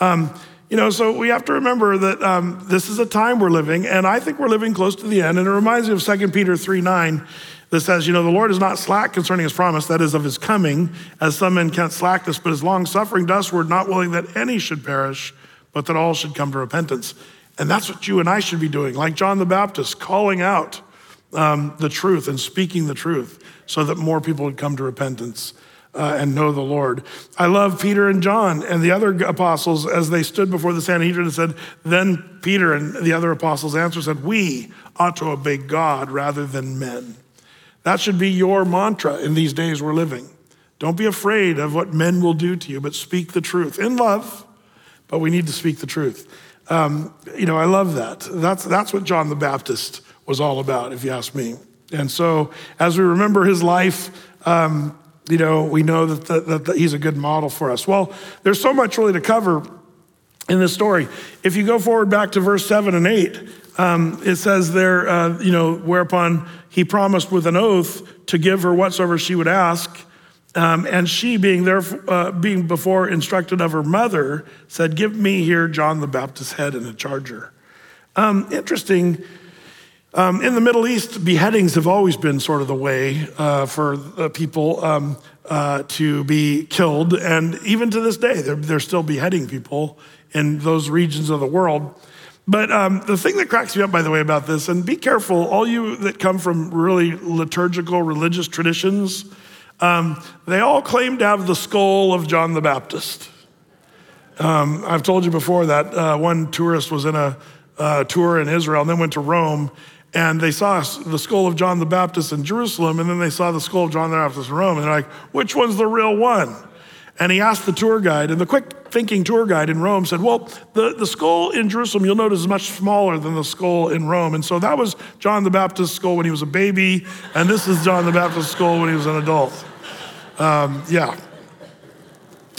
Speaker 1: Um, you know, so we have to remember that um, this is a time we're living, and I think we're living close to the end. And it reminds me of 2 Peter 3 9 that says, you know, the Lord is not slack concerning his promise, that is, of his coming, as some men count slackness, but is long suffering to usward, not willing that any should perish, but that all should come to repentance. And that's what you and I should be doing, like John the Baptist, calling out um, the truth and speaking the truth so that more people would come to repentance. Uh, and know the Lord. I love Peter and John and the other apostles as they stood before the Sanhedrin and said, Then Peter and the other apostles answered, said, We ought to obey God rather than men. That should be your mantra in these days we're living. Don't be afraid of what men will do to you, but speak the truth in love, but we need to speak the truth. Um, you know, I love that. That's, that's what John the Baptist was all about, if you ask me. And so, as we remember his life, um, you know, we know that, that, he's a good model for us. Well, there's so much really to cover in this story. If you go forward back to verse 7 and 8, um, it says there, uh, you know, whereupon he promised with an oath to give her whatsoever she would ask. Um, and she, being there, uh, being before instructed of her mother, said, "Give me here John the Baptist's head and a charger." Um, interesting. Um, in the Middle East, beheadings have always been sort of the way uh, for people um, uh, to be killed, and even to this day, they're, they're still beheading people in those regions of the world. But um, the thing that cracks me up, by the way, about this, and be careful, all you that come from really liturgical religious traditions, um, they all claim to have the skull of John the Baptist. Um, I've told you before that uh, one tourist was in a uh, tour in Israel and then went to Rome, and they saw the skull of John the Baptist in Jerusalem, and then they saw the skull of John the Baptist in Rome, and they're like, which one's the real one? And he asked the tour guide, and the quick thinking tour guide in Rome said, Well, the, the skull in Jerusalem, you'll notice, is much smaller than the skull in Rome. And so that was John the Baptist's skull when he was a baby, and this is John the Baptist's skull when he was an adult. Um, yeah.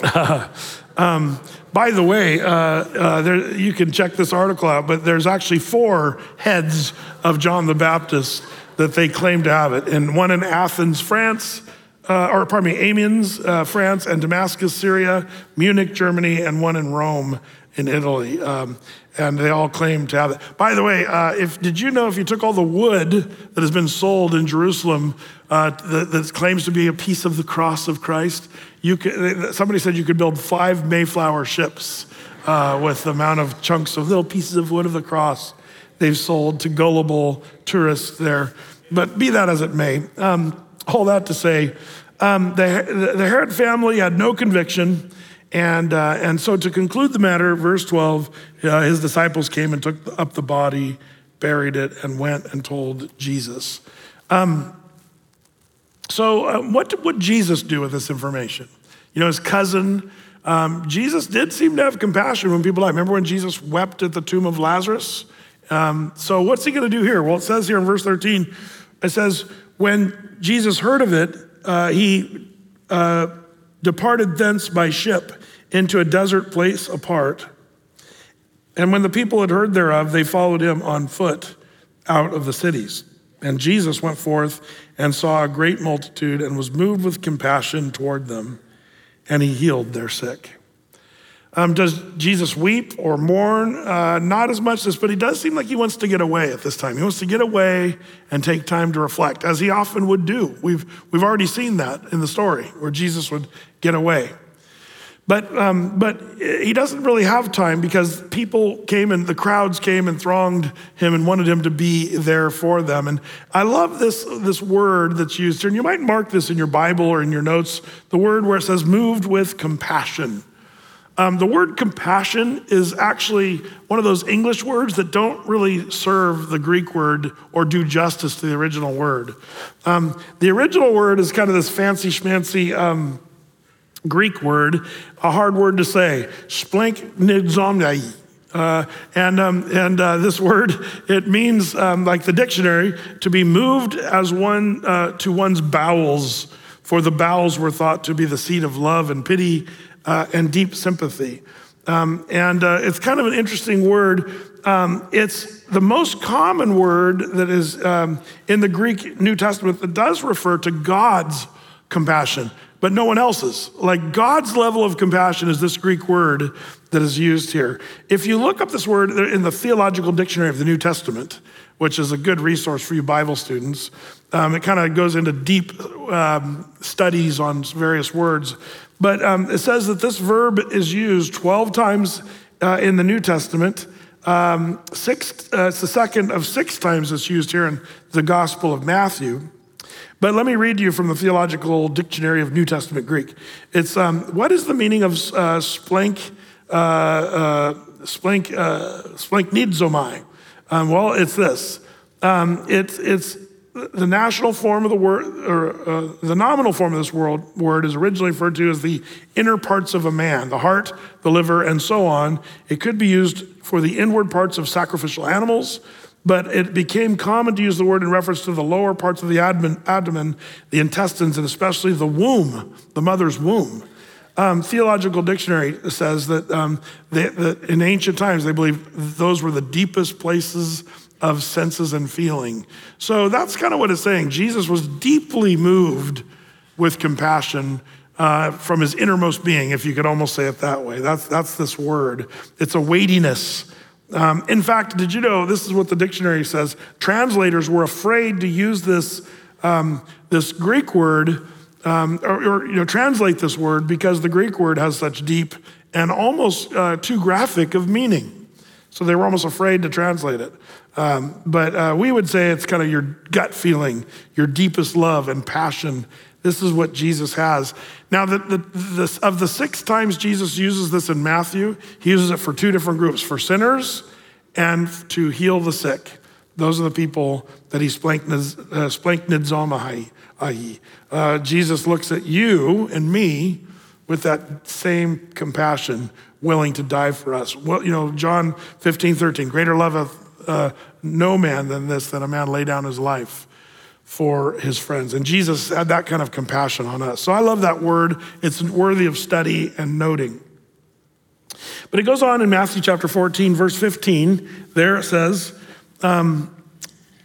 Speaker 1: um, by the way, uh, uh, there, you can check this article out, but there's actually four heads of John the Baptist that they claim to have it, and one in Athens, France, uh, or pardon me, Amiens, uh, France, and Damascus, Syria, Munich, Germany, and one in Rome in Italy. Um, and they all claim to have it. By the way, uh, if did you know if you took all the wood that has been sold in Jerusalem uh, that, that, claims to be a piece of the cross of Christ, you could, somebody said you could build five Mayflower ships uh, with the amount of chunks of little pieces of wood of the cross they've sold to gullible tourists there. But be that as it may, um, all that to say, um, the, the Herod family had no conviction. And, uh, and so, to conclude the matter, verse 12, uh, his disciples came and took up the body, buried it, and went and told Jesus. Um, so, uh, what would Jesus do with this information? You know, his cousin, um, Jesus did seem to have compassion when people died. Remember when Jesus wept at the tomb of Lazarus? Um, so, what's he going to do here? Well, it says here in verse 13, it says, when Jesus heard of it, uh, he uh, departed thence by ship into a desert place apart. And when the people had heard thereof, they followed him on foot out of the cities. And Jesus went forth and saw a great multitude and was moved with compassion toward them, and he healed their sick. Um, does Jesus weep or mourn? Uh, not as much as, but he does seem like he wants to get away at this time. He wants to get away and take time to reflect, as he often would do. We've, we've already seen that in the story where Jesus would get away. But, um, but he doesn't really have time because people came and the crowds came and thronged him and wanted him to be there for them. And I love this, this word that's used here. And you might mark this in your Bible or in your notes the word where it says, moved with compassion. Um, the word compassion is actually one of those English words that don't really serve the Greek word or do justice to the original word. Um, the original word is kind of this fancy schmancy um, Greek word, a hard word to say, splanchnizomai. Uh, and um, and uh, this word, it means, um, like the dictionary, to be moved as one uh, to one's bowels, for the bowels were thought to be the seat of love and pity uh, and deep sympathy. Um, and uh, it's kind of an interesting word. Um, it's the most common word that is um, in the Greek New Testament that does refer to God's compassion, but no one else's. Like God's level of compassion is this Greek word that is used here. If you look up this word in the Theological Dictionary of the New Testament, which is a good resource for you Bible students, um, it kind of goes into deep um, studies on various words. But um, it says that this verb is used 12 times uh, in the New Testament. Um, six, uh, it's the second of six times it's used here in the Gospel of Matthew. But let me read to you from the Theological Dictionary of New Testament Greek. It's um, what is the meaning of uh, splank, uh, uh, splank, uh, splanchnizomai? Um, well, it's this. It's, it's the national form of the word, or uh, the nominal form of this word, word is originally referred to as the inner parts of a man, the heart, the liver, and so on. It could be used for the inward parts of sacrificial animals, but it became common to use the word in reference to the lower parts of the abdomen, abdomen the intestines, and especially the womb, the mother's womb. Um, Theological Dictionary says that, um, they, that in ancient times they believed those were the deepest places of senses and feeling. So that's kind of what it's saying. Jesus was deeply moved with compassion uh, from his innermost being, if you could almost say it that way. That's, that's this word. It's a weightiness. Um, in fact, did you know this is what the dictionary says? Translators were afraid to use this, um, this Greek word um, or, or, you know, translate this word because the Greek word has such deep and almost uh, too graphic of meaning. So they were almost afraid to translate it. Um, but uh, we would say it's kind of your gut feeling, your deepest love and passion. This is what Jesus has. Now, the, the, the, of the six times Jesus uses this in Matthew, he uses it for two different groups for sinners and to heal the sick. Those are the people that he splanknidzomahai. Uh, Jesus looks at you and me with that same compassion, willing to die for us. Well, you know, John 15, 13, greater love uh, no man than this, that a man lay down his life for his friends. And Jesus had that kind of compassion on us. So I love that word. It's worthy of study and noting. But it goes on in Matthew chapter 14, verse 15. There it says, um,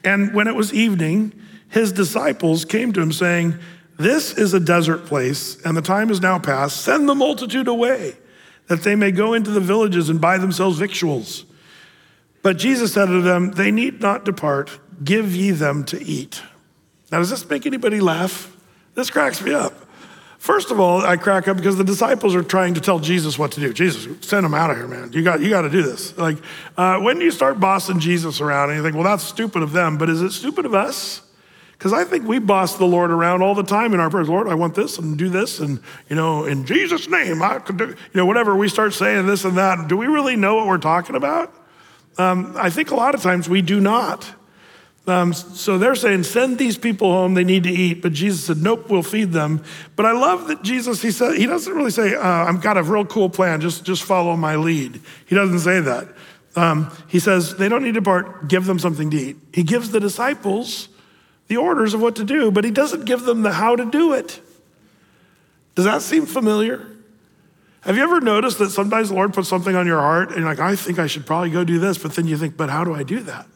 Speaker 1: And when it was evening, his disciples came to him saying, This is a desert place, and the time is now past. Send the multitude away, that they may go into the villages and buy themselves victuals. But Jesus said to them, They need not depart. Give ye them to eat. Now, does this make anybody laugh? This cracks me up. First of all, I crack up because the disciples are trying to tell Jesus what to do. Jesus, send them out of here, man. You got, you got to do this. Like, uh, when do you start bossing Jesus around and you think, well, that's stupid of them, but is it stupid of us? Because I think we boss the Lord around all the time in our prayers. Lord, I want this and do this, and you know, in Jesus' name, I could do, you know, whatever. We start saying this and that. Do we really know what we're talking about? Um, I think a lot of times we do not. Um, so they're saying, send these people home, they need to eat. But Jesus said, nope, we'll feed them. But I love that Jesus, he said, he doesn't really say, uh, I've got a real cool plan, just, just follow my lead. He doesn't say that. Um, he says, they don't need to part, give them something to eat. He gives the disciples the orders of what to do, but he doesn't give them the how to do it. Does that seem familiar? Have you ever noticed that sometimes the Lord puts something on your heart and you're like, I think I should probably go do this, but then you think, but how do I do that?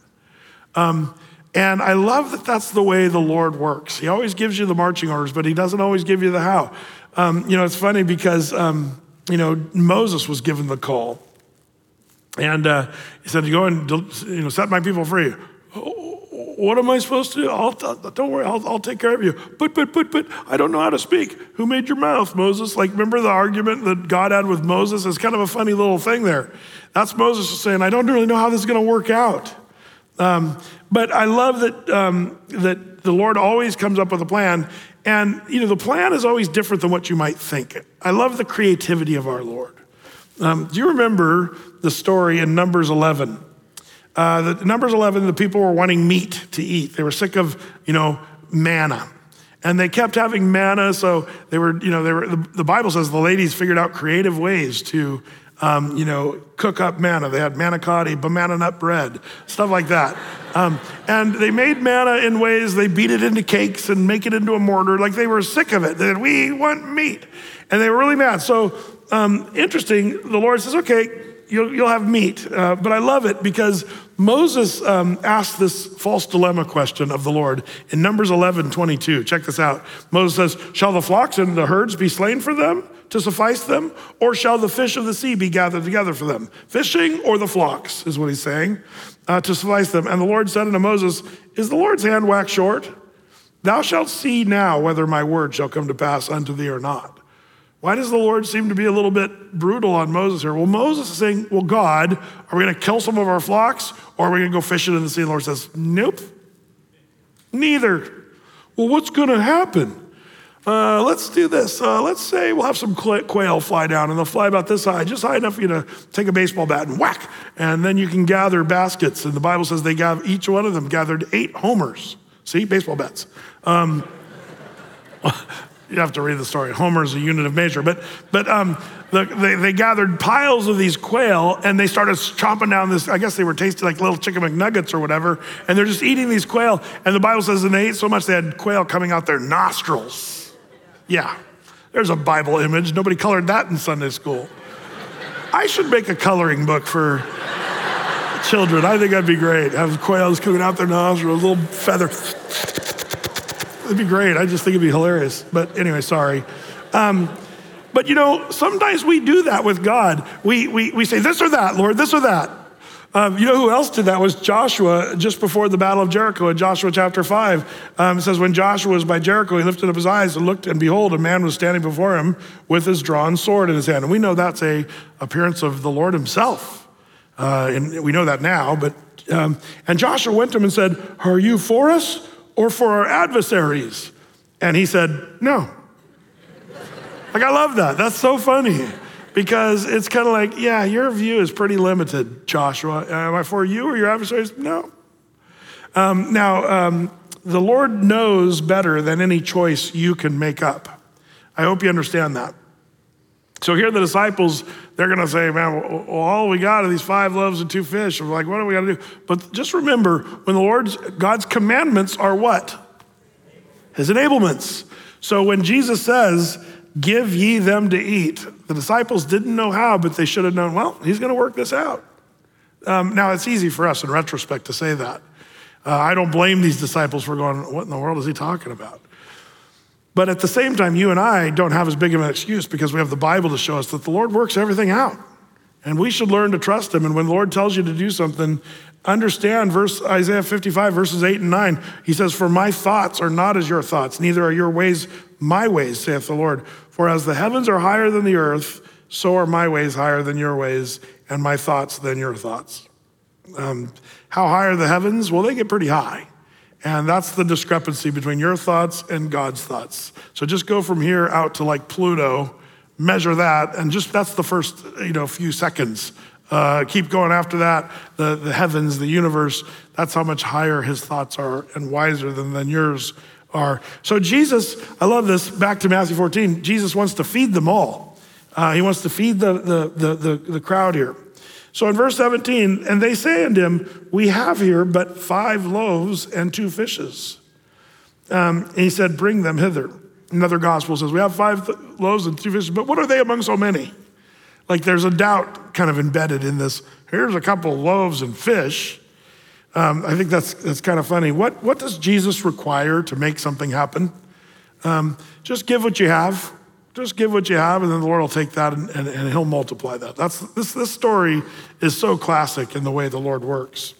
Speaker 1: Um, and I love that that's the way the Lord works. He always gives you the marching orders, but he doesn't always give you the how. Um, you know, it's funny because, um, you know, Moses was given the call. And uh, he said, Go and you know, set my people free what am I supposed to do? I'll, don't worry, I'll, I'll take care of you. But, but, but, but, I don't know how to speak. Who made your mouth, Moses? Like, remember the argument that God had with Moses? It's kind of a funny little thing there. That's Moses saying, I don't really know how this is going to work out. Um, but I love that, um, that the Lord always comes up with a plan. And, you know, the plan is always different than what you might think. I love the creativity of our Lord. Um, do you remember the story in Numbers 11? Uh, the Numbers 11, the people were wanting meat to eat. They were sick of, you know, manna. And they kept having manna, so they were, you know, they were, the, the Bible says the ladies figured out creative ways to, um, you know, cook up manna. They had manicotti, banana nut bread, stuff like that. Um, and they made manna in ways, they beat it into cakes and make it into a mortar. Like they were sick of it. They said, we want meat. And they were really mad. So um, interesting, the Lord says, okay, you'll, you'll have meat. Uh, but I love it because Moses um, asked this false dilemma question of the Lord in Numbers 11 22. Check this out. Moses says, Shall the flocks and the herds be slain for them to suffice them? Or shall the fish of the sea be gathered together for them? Fishing or the flocks, is what he's saying, uh, to suffice them. And the Lord said unto Moses, Is the Lord's hand wax short? Thou shalt see now whether my word shall come to pass unto thee or not. Why does the Lord seem to be a little bit brutal on Moses here? Well, Moses is saying, Well, God, are we going to kill some of our flocks or are we going to go fishing in the sea? And the Lord says, Nope, neither. Well, what's going to happen? Uh, let's do this. Uh, let's say we'll have some quail fly down and they'll fly about this high, just high enough for you to take a baseball bat and whack. And then you can gather baskets. And the Bible says they each one of them gathered eight homers. See, baseball bats. Um, you have to read the story. Homer is a unit of measure. But, but um, the, they, they gathered piles of these quail and they started chomping down this. I guess they were tasting like little chicken McNuggets or whatever. And they're just eating these quail. And the Bible says, and they ate so much they had quail coming out their nostrils. Yeah, there's a Bible image. Nobody colored that in Sunday school. I should make a coloring book for children. I think that'd be great. Have quails coming out their nostrils, little feather. It'd be great. I just think it'd be hilarious. But anyway, sorry. Um, but you know, sometimes we do that with God. We, we, we say this or that, Lord, this or that. Um, you know who else did that was Joshua just before the Battle of Jericho in Joshua chapter 5. Um, it says, When Joshua was by Jericho, he lifted up his eyes and looked, and behold, a man was standing before him with his drawn sword in his hand. And we know that's a appearance of the Lord himself. Uh, and we know that now, but, um, and Joshua went to him and said, Are you for us or for our adversaries? And he said, No. like, I love that. That's so funny because it's kind of like, yeah, your view is pretty limited, Joshua. Am I for you or your adversaries? No. Um, now, um, the Lord knows better than any choice you can make up. I hope you understand that. So here the disciples, they're going to say, man, well, all we got are these five loaves and two fish. We're like, what do we got to do? But just remember, when the Lord's, God's commandments are what? His enablements. So when Jesus says, give ye them to eat, the disciples didn't know how, but they should have known, well, he's going to work this out. Um, now, it's easy for us in retrospect to say that. Uh, I don't blame these disciples for going, what in the world is he talking about? But at the same time, you and I don't have as big of an excuse because we have the Bible to show us that the Lord works everything out. And we should learn to trust him. And when the Lord tells you to do something, understand verse Isaiah 55, verses 8 and 9. He says, For my thoughts are not as your thoughts, neither are your ways my ways, saith the Lord. For as the heavens are higher than the earth, so are my ways higher than your ways, and my thoughts than your thoughts. Um, how high are the heavens? Well, they get pretty high. And that's the discrepancy between your thoughts and God's thoughts. So just go from here out to like Pluto, measure that, and just that's the first you know few seconds. Uh, keep going after that. The, the heavens, the universe, that's how much higher his thoughts are and wiser than, than yours are. So Jesus, I love this, back to Matthew 14, Jesus wants to feed them all. Uh, he wants to feed the, the, the, the, the crowd here. So in verse 17, and they say unto him, We have here but five loaves and two fishes. Um, and he said, Bring them hither. Another gospel says, We have five loaves and two fishes, but what are they among so many? Like there's a doubt kind of embedded in this. Here's a couple loaves and fish. Um, I think that's, that's kind of funny. What, what does Jesus require to make something happen? Um, just give what you have. Just give what you have, and then the Lord will take that and, and, and He'll multiply that. That's, this, this story is so classic in the way the Lord works.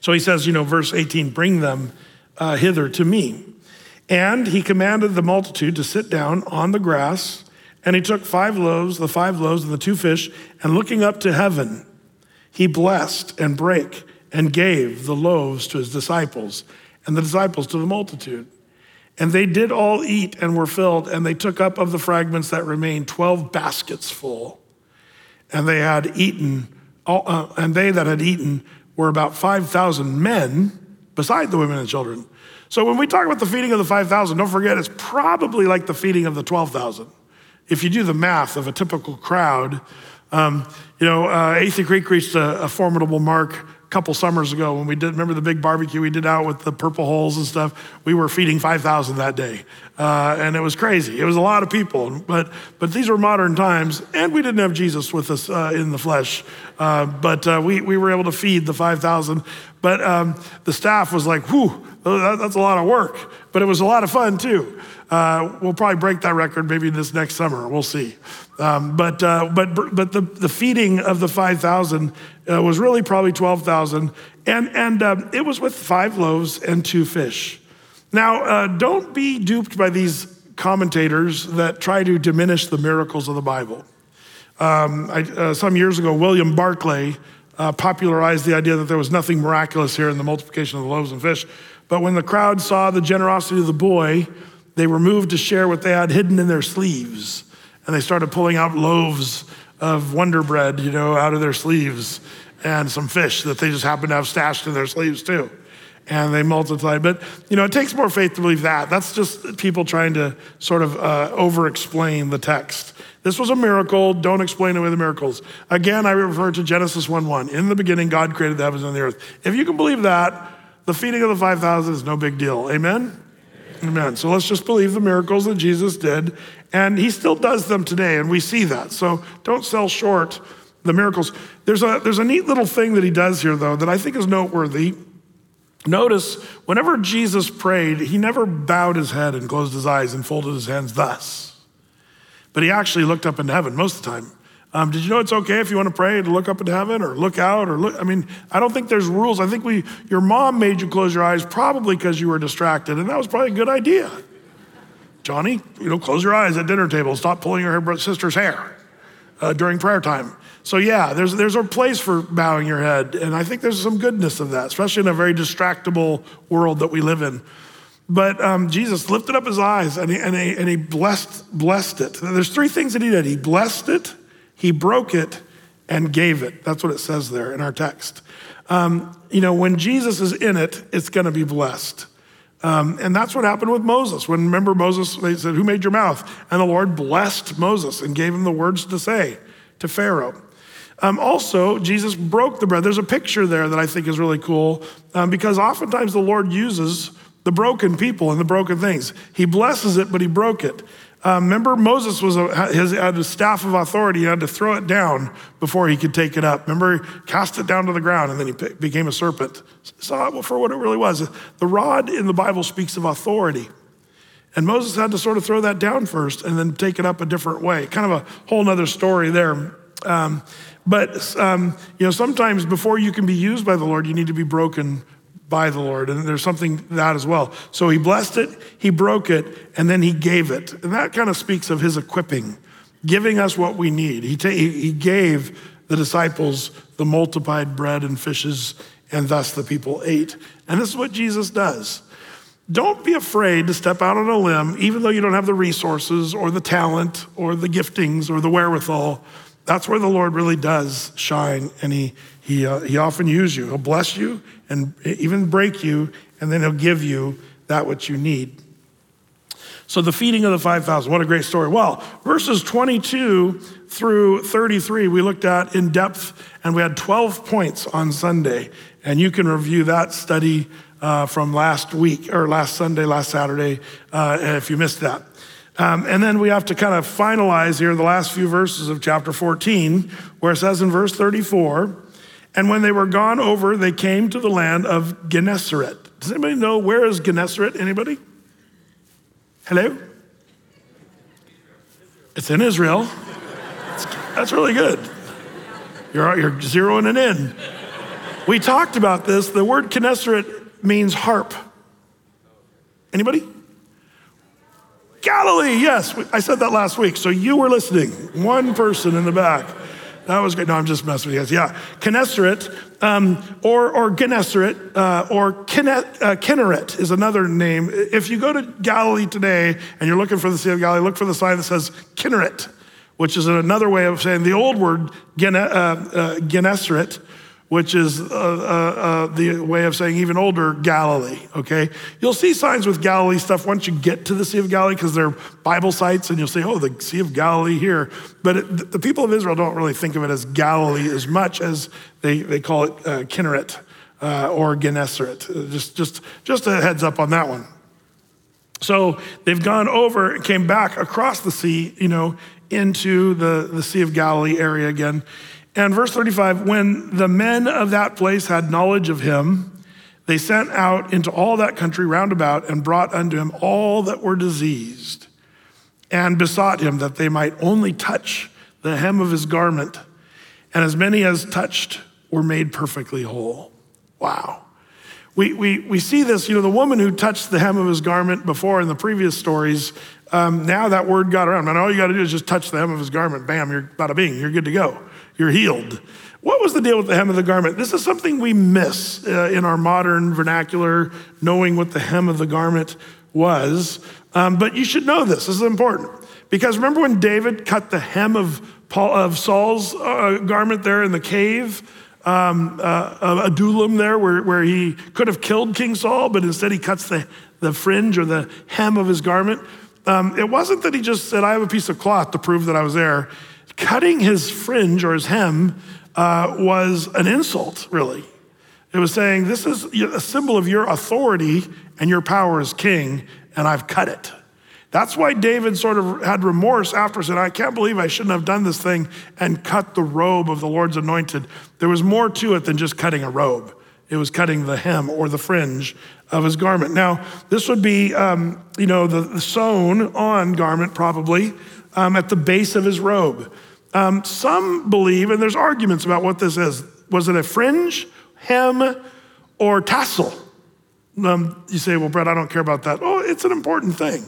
Speaker 1: So he says, you know, verse 18, bring them uh, hither to me. And he commanded the multitude to sit down on the grass. And he took five loaves, the five loaves and the two fish, and looking up to heaven, he blessed and brake and gave the loaves to his disciples, and the disciples to the multitude. And they did all eat and were filled, and they took up of the fragments that remained 12 baskets full. And they had eaten, uh, and they that had eaten were about 5,000 men, beside the women and children. So when we talk about the feeding of the 5,000, don't forget it's probably like the feeding of the 12,000. If you do the math of a typical crowd, um, you know, uh, Athey Creek reached a, a formidable mark couple summers ago when we did, remember the big barbecue we did out with the purple holes and stuff? We were feeding 5,000 that day. Uh, and it was crazy. It was a lot of people. But, but these were modern times, and we didn't have Jesus with us uh, in the flesh. Uh, but uh, we, we were able to feed the 5,000. But um, the staff was like, whew, that's a lot of work. But it was a lot of fun too. Uh, we'll probably break that record maybe this next summer. We'll see. Um, but, uh, but, but the, the feeding of the 5,000 uh, was really probably 12,000. And, and um, it was with five loaves and two fish. Now, uh, don't be duped by these commentators that try to diminish the miracles of the Bible. Um, I, uh, some years ago, William Barclay uh, popularized the idea that there was nothing miraculous here in the multiplication of the loaves and fish. But when the crowd saw the generosity of the boy, they were moved to share what they had hidden in their sleeves. And they started pulling out loaves of Wonder Bread, you know, out of their sleeves and some fish that they just happened to have stashed in their sleeves too. And they multiplied. But, you know, it takes more faith to believe that. That's just people trying to sort of uh, over explain the text. This was a miracle. Don't explain away the miracles. Again, I refer to Genesis 1 1. In the beginning, God created the heavens and the earth. If you can believe that, the feeding of the 5,000 is no big deal. Amen? Amen. So let's just believe the miracles that Jesus did, and he still does them today, and we see that. So don't sell short the miracles. There's a, there's a neat little thing that he does here, though, that I think is noteworthy. Notice, whenever Jesus prayed, he never bowed his head and closed his eyes and folded his hands thus, but he actually looked up into heaven most of the time. Um, did you know it's okay if you want to pray to look up into heaven or look out or look? I mean, I don't think there's rules. I think we, your mom made you close your eyes probably because you were distracted, and that was probably a good idea. Johnny, you know, close your eyes at dinner table. Stop pulling your sister's hair. uh, during prayer time. So, yeah, there's, there's a place for bowing your head. And I think there's some goodness of that, especially in a very distractible world that we live in. But um, Jesus lifted up his eyes and he, and, he, and he blessed, blessed it. There's three things that he did he blessed it, he broke it, and gave it. That's what it says there in our text. Um, you know, when Jesus is in it, it's going to be blessed. Um, and that's what happened with Moses. When remember Moses, they said, Who made your mouth? And the Lord blessed Moses and gave him the words to say to Pharaoh. Um, also, Jesus broke the bread. There's a picture there that I think is really cool um, because oftentimes the Lord uses the broken people and the broken things. He blesses it, but he broke it. Um, remember, Moses was a, his, had a staff of authority. He had to throw it down before he could take it up. Remember, he cast it down to the ground, and then he became a serpent. Saw it for what it really was. The rod in the Bible speaks of authority. And Moses had to sort of throw that down first and then take it up a different way. Kind of a whole nother story there. Um, but um, you know, sometimes before you can be used by the Lord, you need to be broken by the Lord. And there's something that as well. So he blessed it, he broke it, and then he gave it. And that kind of speaks of his equipping, giving us what we need. He, ta- he gave the disciples the multiplied bread and fishes, and thus the people ate. And this is what Jesus does. Don't be afraid to step out on a limb, even though you don't have the resources or the talent or the giftings or the wherewithal. That's where the Lord really does shine, and He he, uh, he often uses you. He'll bless you and even break you, and then he'll give you that which you need. So, the feeding of the 5,000, what a great story. Well, verses 22 through 33, we looked at in depth, and we had 12 points on Sunday. And you can review that study uh, from last week, or last Sunday, last Saturday, uh, if you missed that. Um, and then we have to kind of finalize here the last few verses of chapter 14, where it says in verse 34, and when they were gone over, they came to the land of Gennesaret. Does anybody know where is Gennesaret? Anybody? Hello? It's in Israel. That's really good. You're, you're zeroing it in. We talked about this. The word Gennesaret means harp. Anybody? Galilee, yes. I said that last week, so you were listening. One person in the back. That was great. No, I'm just messing with you guys. Yeah. Kinneret, um, or, or Gennesaret, uh, or uh, Kinneret is another name. If you go to Galilee today and you're looking for the Sea of Galilee, look for the sign that says Kinneret, which is another way of saying the old word Genne, uh, uh Gennesaret which is uh, uh, uh, the way of saying even older Galilee, okay? You'll see signs with Galilee stuff once you get to the Sea of Galilee because they're Bible sites and you'll say, oh, the Sea of Galilee here. But it, the people of Israel don't really think of it as Galilee as much as they, they call it uh, Kinneret uh, or Gennesaret. Just, just, just a heads up on that one. So they've gone over and came back across the sea, you know, into the, the Sea of Galilee area again. And verse 35 when the men of that place had knowledge of him, they sent out into all that country round about and brought unto him all that were diseased and besought him that they might only touch the hem of his garment. And as many as touched were made perfectly whole. Wow. We, we, we see this, you know, the woman who touched the hem of his garment before in the previous stories, um, now that word got around. And all you got to do is just touch the hem of his garment. Bam, you're bada bing, you're good to go you're healed. What was the deal with the hem of the garment? This is something we miss uh, in our modern vernacular, knowing what the hem of the garment was. Um, but you should know this. This is important. Because remember when David cut the hem of, Paul, of Saul's uh, garment there in the cave? Um, uh, there, where, where he could have killed King Saul, but instead he cuts the, the fringe or the hem of his garment. Um, it wasn't that he just said, I have a piece of cloth to prove that I was there cutting his fringe or his hem uh, was an insult, really. It was saying, This is a symbol of your authority and your power as king, and I've cut it. That's why David sort of had remorse after, said, I can't believe I shouldn't have done this thing and cut the robe of the Lord's anointed. There was more to it than just cutting a robe, it was cutting the hem or the fringe of his garment. Now, this would be, um, you know, the, the sewn on garment probably um, at the base of his robe. Um, some believe, and there's arguments about what this is. Was it a fringe, hem, or tassel? Um, you say, well, Brett, I don't care about that. Oh, it's an important thing.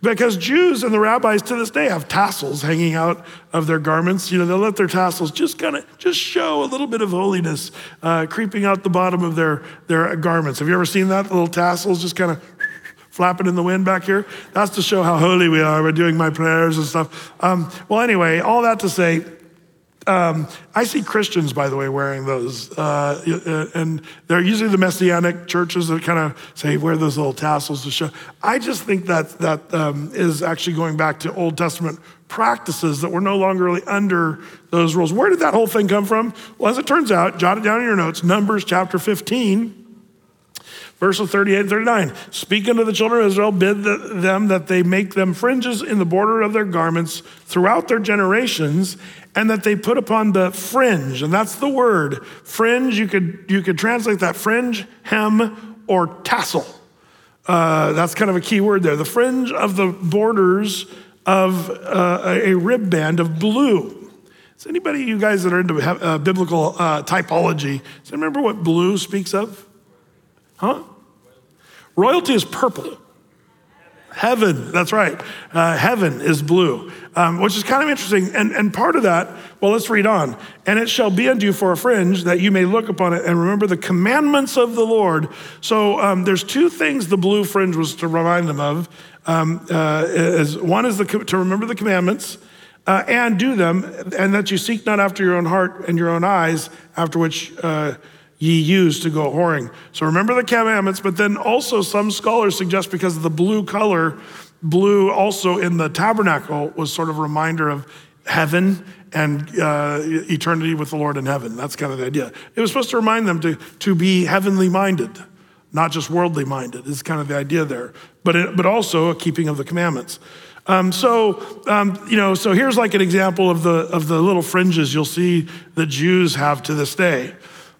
Speaker 1: Because Jews and the rabbis to this day have tassels hanging out of their garments. You know, they'll let their tassels just kind of just show a little bit of holiness uh, creeping out the bottom of their, their garments. Have you ever seen that? The little tassels just kind of flapping in the wind back here? That's to show how holy we are. We're doing my prayers and stuff. Um, well, anyway, all that to say, um, I see Christians, by the way, wearing those. Uh, uh, and they're usually the Messianic churches that kind of say, wear those little tassels to show. I just think that that um, is actually going back to Old Testament practices that we're no longer really under those rules. Where did that whole thing come from? Well, as it turns out, jot it down in your notes, Numbers chapter 15 Verses 38 and 39. Speak unto the children of Israel, bid them that they make them fringes in the border of their garments throughout their generations, and that they put upon the fringe, and that's the word. Fringe, you could, you could translate that fringe, hem, or tassel. Uh, that's kind of a key word there. The fringe of the borders of uh, a rib band of blue. Is anybody, you guys that are into uh, biblical uh, typology, does remember what blue speaks of? Huh? Royalty is purple. Heaven, that's right. Uh, heaven is blue, um, which is kind of interesting. And, and part of that, well, let's read on. And it shall be unto you for a fringe that you may look upon it and remember the commandments of the Lord. So um, there's two things the blue fringe was to remind them of. Um, uh, is, one is the, to remember the commandments uh, and do them, and that you seek not after your own heart and your own eyes, after which uh, ye use to go whoring. So remember the commandments, but then also some scholars suggest because of the blue color, blue also in the tabernacle was sort of a reminder of heaven and uh, eternity with the Lord in heaven. That's kind of the idea. It was supposed to remind them to, to be heavenly minded, not just worldly minded, is kind of the idea there, but, it, but also a keeping of the commandments. Um, so, um, you know, so here's like an example of the, of the little fringes you'll see the Jews have to this day.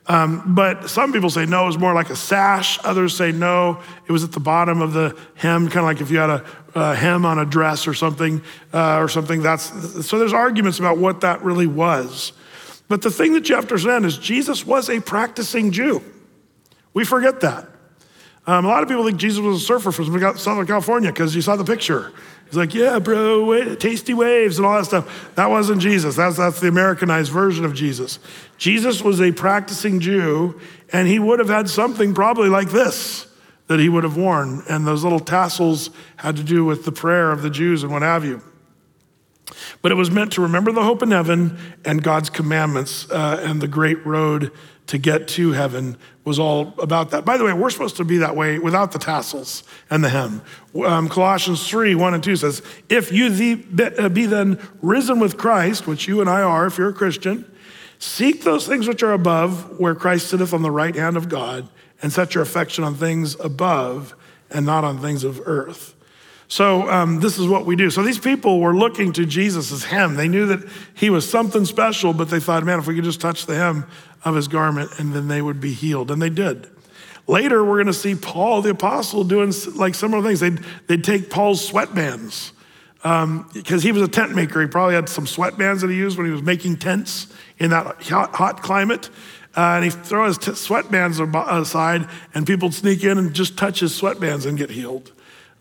Speaker 1: Um, but some people say no, it was more like a sash. Others say no, it was at the bottom of the hem, kind of like if you had a, a hem on a dress or something, uh, or something. That's so. There's arguments about what that really was. But the thing that you have to understand is Jesus was a practicing Jew. We forget that. Um, a lot of people think Jesus was a surfer from Southern California because you saw the picture. He's like, yeah, bro, tasty waves and all that stuff. That wasn't Jesus. That's, that's the Americanized version of Jesus. Jesus was a practicing Jew, and he would have had something probably like this that he would have worn. And those little tassels had to do with the prayer of the Jews and what have you. But it was meant to remember the hope in heaven and God's commandments uh, and the great road to get to heaven was all about that. By the way, we're supposed to be that way without the tassels and the hem. Um, Colossians 3 1 and 2 says, If you uh, be then risen with Christ, which you and I are if you're a Christian, seek those things which are above, where Christ sitteth on the right hand of God, and set your affection on things above and not on things of earth. So, um, this is what we do. So, these people were looking to Jesus as hem. They knew that he was something special, but they thought, man, if we could just touch the hem of his garment, and then they would be healed. And they did. Later, we're going to see Paul the apostle doing like similar things. They'd, they'd take Paul's sweatbands because um, he was a tent maker. He probably had some sweatbands that he used when he was making tents in that hot, hot climate. Uh, and he'd throw his t- sweatbands aside, and people would sneak in and just touch his sweatbands and get healed.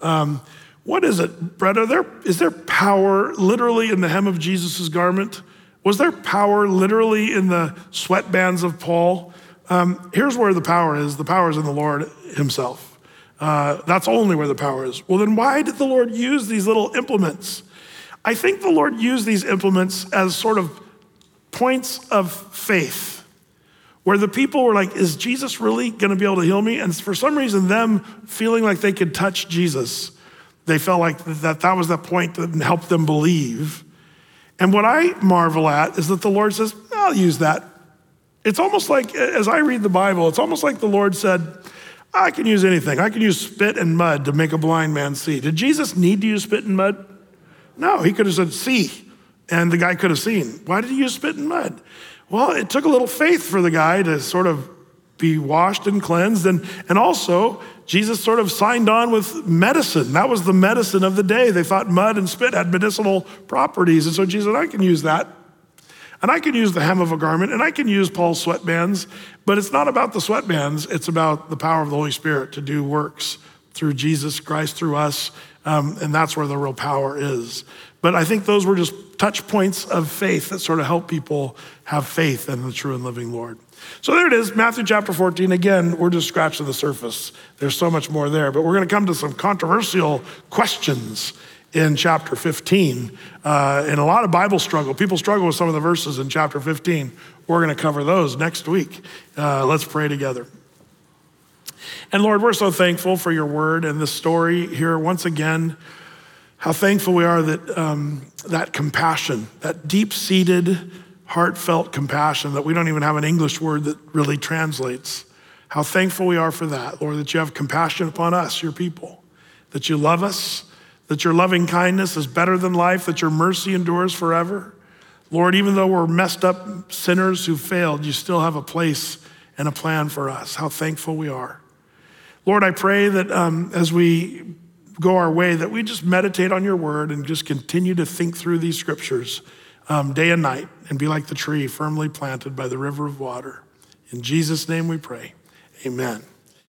Speaker 1: Um, what is it, Brett? Are there, is there power literally in the hem of Jesus' garment? Was there power literally in the sweatbands of Paul? Um, here's where the power is the power is in the Lord Himself. Uh, that's only where the power is. Well, then why did the Lord use these little implements? I think the Lord used these implements as sort of points of faith where the people were like, Is Jesus really going to be able to heal me? And for some reason, them feeling like they could touch Jesus they felt like that that was the point that helped them believe. And what I marvel at is that the Lord says, I'll use that. It's almost like, as I read the Bible, it's almost like the Lord said, I can use anything. I can use spit and mud to make a blind man see. Did Jesus need to use spit and mud? No, he could have said, see, and the guy could have seen. Why did he use spit and mud? Well, it took a little faith for the guy to sort of be washed and cleansed. And, and also, Jesus sort of signed on with medicine. That was the medicine of the day. They thought mud and spit had medicinal properties. And so Jesus said, I can use that. And I can use the hem of a garment and I can use Paul's sweatbands, but it's not about the sweatbands. It's about the power of the Holy Spirit to do works through Jesus Christ, through us, Um, and that's where the real power is. But I think those were just touch points of faith that sort of help people have faith in the true and living Lord. So there it is, Matthew chapter 14. Again, we're just scratching the surface. There's so much more there, but we're going to come to some controversial questions in chapter 15. Uh, and a lot of Bible struggle. People struggle with some of the verses in chapter 15. We're going to cover those next week. Uh, let's pray together. And Lord, we're so thankful for your word and this story here once again. How thankful we are that um, that compassion, that deep seated, heartfelt compassion that we don't even have an English word that really translates. How thankful we are for that, Lord, that you have compassion upon us, your people, that you love us, that your loving kindness is better than life, that your mercy endures forever. Lord, even though we're messed up sinners who failed, you still have a place and a plan for us. How thankful we are. Lord, I pray that um, as we go our way, that we just meditate on your word and just continue to think through these scriptures um, day and night and be like the tree firmly planted by the river of water. In Jesus' name we pray. Amen.